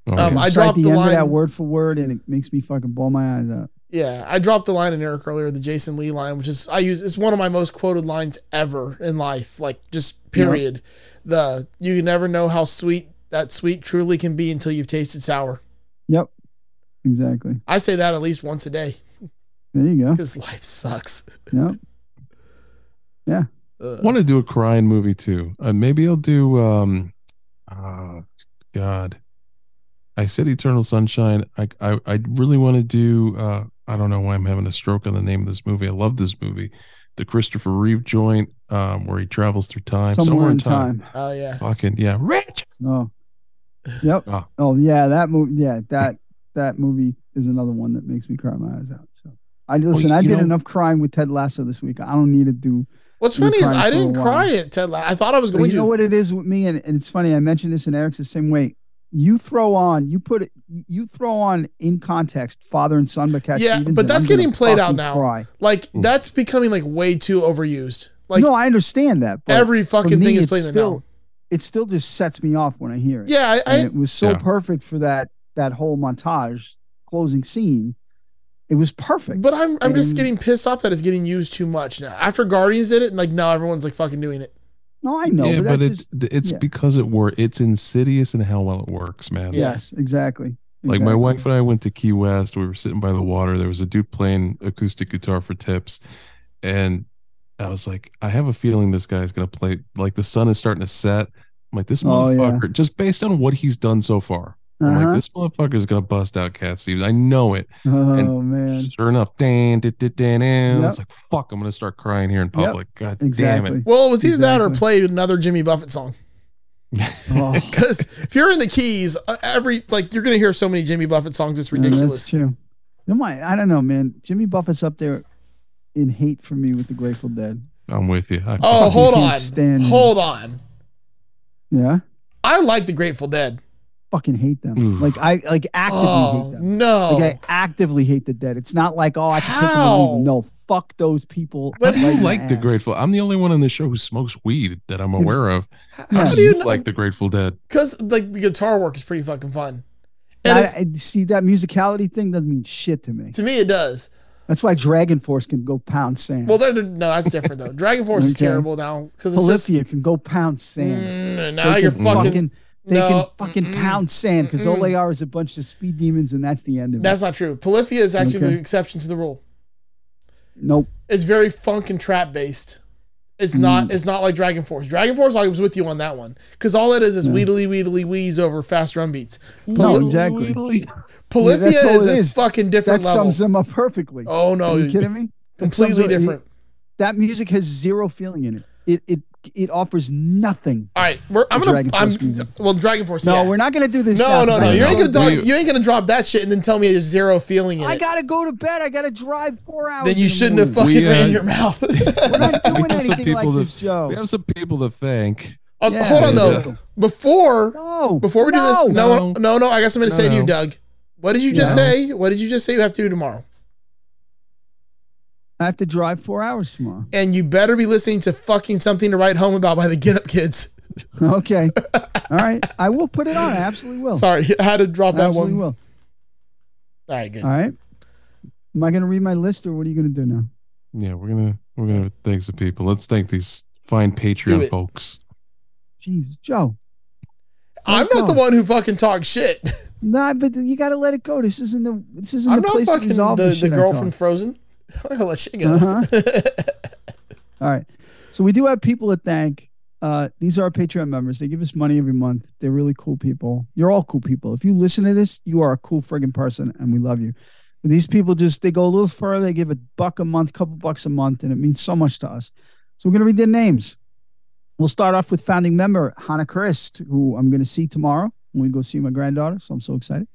Oh, Um. I Recite dropped the, the end line. of that word for word, and it makes me fucking ball my eyes out. Yeah, I dropped the line in Eric earlier, the Jason Lee line, which is I use. It's one of my most quoted lines ever in life. Like just period. The you never know how sweet that sweet truly can be until you've tasted sour. Yep, exactly. I say that at least once a day There you go. because life sucks. Yep. Yeah. I want to do a crying movie too. Uh, maybe I'll do. um Oh God, I said Eternal Sunshine. I I, I really want to do. uh I don't know why I'm having a stroke on the name of this movie. I love this movie, the Christopher Reeve joint, um, where he travels through time, Somewhere, in time. Oh yeah. Fucking yeah, Rich. Oh. Yep. Oh. Oh yeah, that movie. Yeah, that that movie is another one that makes me cry my eyes out. So I listen. you- I did know- enough crying with Ted Lasso this week. I don't need to do. What's funny is I didn't cry at Ted. La- I thought I was But going you know what it is with me, and, and it's funny. I mentioned this, and Eric's the same way. You throw on, you put it, you throw on in context, father and son, but Yeah, Stevens, but that's getting played out now. Cry. Like hmm. that's becoming like way too overused. Like no, I understand that. But every fucking me, thing is it's playing it still, now. It still just sets me off when I hear it. Yeah, I, I and it was so Yeah. perfect for that that whole montage closing scene. It was perfect. But I'm I'm just getting pissed off that it's getting used too much now. After Guardians did it, and like now everyone's like fucking doing it. No, I know, yeah, but, but, that's it's just, it's yeah. because it were it's insidious and how well it works, man. yes, exactly. Like my wife and I went to Key West. We were sitting by the water. There was a dude playing acoustic guitar for tips, and I was like, I have a feeling this guy's gonna play. Like the sun is starting to set, I'm like, this Oh, yeah. motherfucker, just based on what he's done so far, I'm Uh-huh. like, this motherfucker is gonna bust out Cat Stevens. I know it. Oh and man. sure enough, dan, dan, dan, dan, dan. Yep. It's like, fuck, I'm gonna start crying here in public. God damn it. Well, it was either that or played another Jimmy Buffett song. Oh, Because if you're in the Keys, uh, every like you're gonna hear so many Jimmy Buffett songs, it's yeah, that's ridiculous. true. You might, I don't know, man. Jimmy Buffett's up there in hate for me with the Grateful Dead. I'm with you. I, Oh, hold on, stand hold on. Yeah, I like the Grateful Dead. Fucking hate them. Oof. Like I like actively Oh hate them. no! Like I actively hate the dead. It's not like oh I can pick them and leave. No, fuck those people. But right you in like the ass. Grateful? I'm the only one on the show who smokes weed that I'm aware of. How How do you know- like the Grateful Dead? Because like the guitar work is pretty fucking fun. And I, I- see that musicality thing doesn't mean shit to me. to me, it does. That's why Dragon Force can go pound sand. Well, they're, no, that's different though. Dragon Force is terrible now because it's just can go pound sand. Mm, now They you're can fucking. They no, can fucking mm-mm. pound sand because all they are is a bunch of speed demons, and that's the end of That's it. That's not true. Polyphia is actually Okay. the exception to the rule. Nope. It's very funk and trap based. It's not. Mm. It's not like Dragon Force. Dragon Force, I was with you on that one because all it is is Yeah. wheedly wheedly wheeze over fast drum beats. No, exactly. Polyphia Yeah, that's is a is. fucking different That level. sums them up perfectly. Oh no, Are you kidding me? Completely up- different. That music has zero feeling in it. It it it offers nothing. All right, we're, I'm gonna. Dragon I'm, Force music. well, Dragon Force. No, yeah. we're not gonna do this. No, now, no, 'cause no. You ain't gonna talk, you ain't gonna drop that shit and then tell me there's zero feeling in I it. gotta go to bed. I gotta drive four hours. then you shouldn't have fucking We, ran uh, your mouth. We're not doing We have some anything like people this, to- Joe. We have some people to thank. Oh, Yeah. hold on though. Yeah. Before No. before we do this, no, No. no, no, no. I got something to No, say to you. Doug. What did you just Yeah. say? What did you just say you have to do tomorrow? I have to drive four hours tomorrow. And you better be listening to fucking something to write home about by the Get Up Kids. Okay. All right. I will put it on. I absolutely will. Sorry, I had to drop I that absolutely one. will. All right, good. All right. Am I gonna read my list or what are you gonna do now? Yeah, we're gonna we're gonna thank some people. Let's thank these fine Do Patreon folks. Jesus, Joe. I'm not the one who fucking talks shit. Nah, but you gotta let it go. This isn't the this isn't I'm the not place to fucking resolve the, the, the shit I girl from Frozen. I'm gonna let shit go. Uh-huh. All right. So we do have people to thank. Uh, these are our Patreon members. They give us money every month. They're really cool people. You're all cool people. If you listen to this, you are a cool friggin' person, and we love you. But these people just they go a little further. They give a buck a month, couple bucks a month, and it means so much to us. So we're gonna read their names. We'll start off with founding member Hannah Christ, who I'm gonna see tomorrow when we go see my granddaughter. So I'm so excited.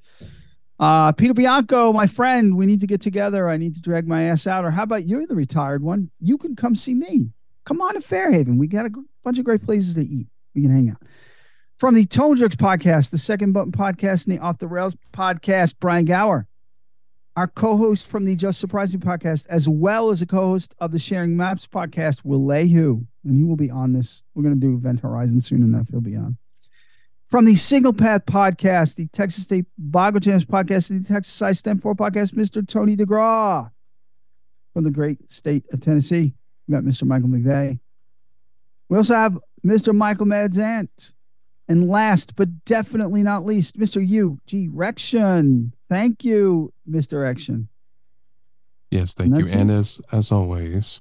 Uh, Peter Bianco, my friend, we need to get together. I need to drag my ass out. Or how about you're the retired one? You can come see me. Come on to Fairhaven. We got a bunch of great places to eat. We can hang out. From the Tone Jerks podcast, the Second Button podcast, and the Off the Rails podcast, Brian Gower, our co-host from the Just Surprise Me podcast, as well as a co-host of the Sharing Maps podcast, Will Hu, and he will be on this. We're going to do Event Horizon soon enough. He'll be on from the Single Path podcast, the Texas State Bible Jams podcast, and the Texas Sci STEM 4 podcast, Mr. Tony DeGraw. From the great state of Tennessee, we got Mr. Michael McVeigh. We also have Mr. Michael Madzant. And last but definitely not least, Mr. U G Rection. Thank you, Mr. Rection. Yes, thank you. it. And as as always,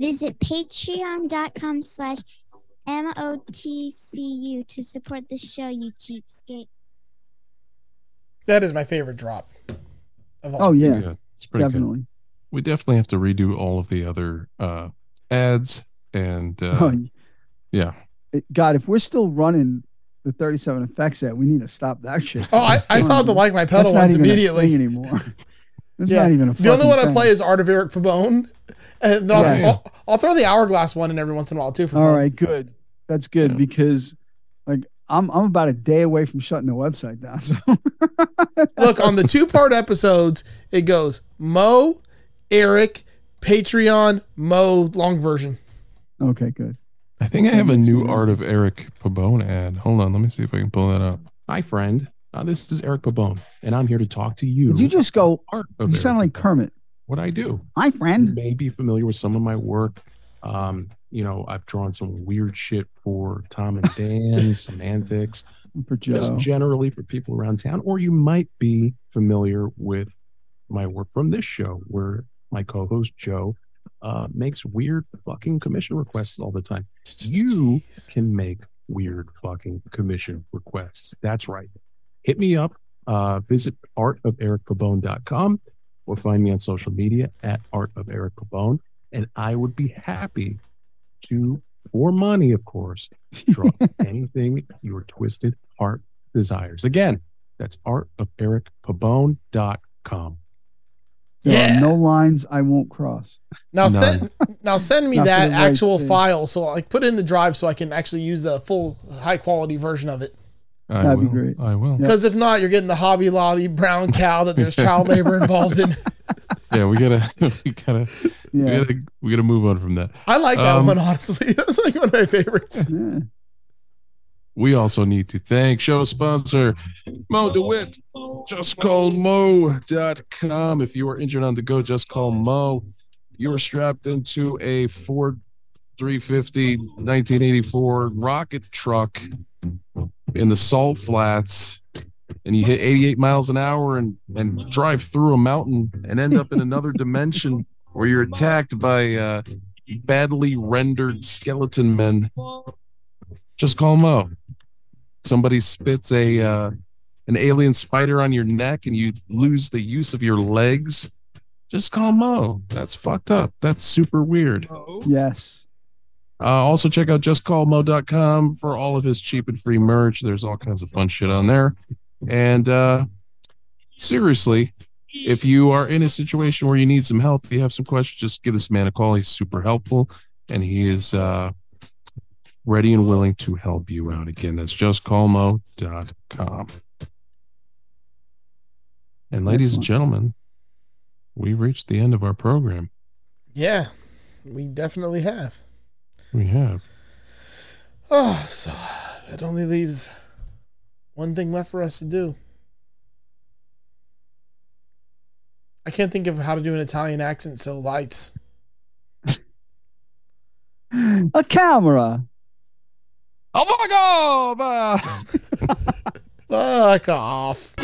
Visit patreon.com slash M-O-T-C-U to support the show, you cheapskate. That is my favorite drop. Of all Oh, yeah. yeah, it's pretty good. Definitely. We definitely have to redo all of the other uh ads and uh Oh, yeah. God, if we're still running the 37 effects set, we need to stop that shit. Oh, I, I Come saw the like my pedal That's not ones even a immediately. thing anymore. It's Yeah. not even a the only fucking one I play is Art of Eric Pabone, and I'll, Yes. I'll, I'll throw the hourglass one in every once in a while too. For All fun. right, good. That's good because like I'm I'm about a day away from shutting the website down. So Look on the two part episodes, it goes Mo, Eric, Patreon, Mo, long version. okay, good. I think I have a new Art of Eric Pabone ad. Hold on, let me see if I can pull that up. Hi, friend. Uh, this is Eric Pabone, and I'm here to talk to you. Did you just go? Art You of sound like Kermit. What I do. Hi, You friend. may be familiar with some of my work. Um, you know, I've drawn some weird shit for Tom and Dan, some antics, For just generally for people around town. Or you might be familiar with my work from this show, where my co-host Joe uh, makes weird fucking commission requests all the time. You can make weird fucking commission requests. That's right. Hit me up. Uh, visit artoferic.com or find me on social media at Art of Eric Pabone. And I would be happy to, for money, of course, draw anything your twisted heart desires. Again, that's art of artoferic.pabone.com. There Yeah. are no lines I won't cross. Now None. send now send me that the right actual thing. file so like put it in the drive so I can actually use a full high quality version of it. I That'd be will. great. I will. Because if not, you're getting the Hobby Lobby brown cow that there's child labor involved in. Yeah, we gotta, we gotta, we gotta, we gotta move on from that. I like that Um, one honestly. That's like one of my favorites. Yeah. We also need to thank show sponsor Mo DeWitt. Just call Mo.com. If you are injured on the go, just call Mo. You are strapped into a Ford 350 1984 rocket truck in the salt flats and you hit 88 miles an hour and, and drive through a mountain and end up in another dimension where you're attacked by uh, badly rendered skeleton men just call Mo. Somebody spits a uh, an alien spider on your neck and you lose the use of your legs. Just call Mo. That's fucked up. That's super weird. Yes. Uh, also check out justcallmo.com for all of his cheap and free merch. There's all kinds of fun shit on there. And uh, seriously, if you are in a situation where you need some help, you have some questions, just give this man a call. He's super helpful and he is uh, ready and willing to help you out. Again, that's justcallmo.com. And ladies and gentlemen, we've reached the end of our program. Yeah, we definitely have. We have. Oh, so that only leaves one thing left for us to do. I can't think of how to do an Italian accent, so lights. A camera. Oh my god! Fuck off.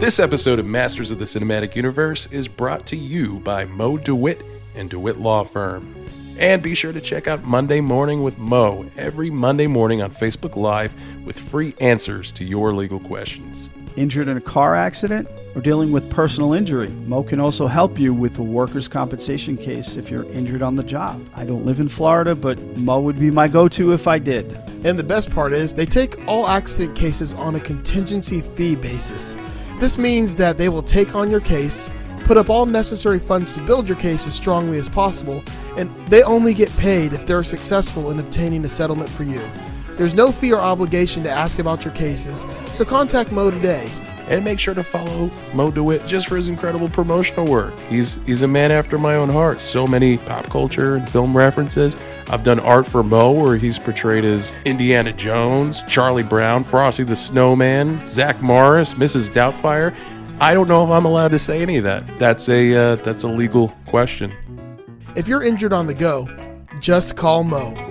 This episode of Masters of the Cinematic Universe is brought to you by Mo DeWitt and DeWitt Law Firm. And be sure to check out Monday Morning with Mo every Monday morning on Facebook Live with free answers to your legal questions. Injured in a car accident or dealing with personal injury, Mo can also help you with a workers' compensation case if you're injured on the job. I don't live in Florida, but Mo would be my go to if I did. And the best part is, they take all accident cases on a contingency fee basis. This means that they will take on your case, put up all necessary funds to build your case as strongly as possible, and they only get paid if they're successful in obtaining a settlement for you. There's no fee or obligation to ask about your cases, so contact Mo today. And make sure to follow Mo DeWitt just for his incredible promotional work. He's he's a man after my own heart. So many pop culture and film references. I've done art for Mo where he's portrayed as Indiana Jones, Charlie Brown, Frosty the Snowman, Zach Morris, Mrs. Doubtfire. I don't know if I'm allowed to say any of that. That's a uh, that's a legal question. If you're injured on the go, just call Mo.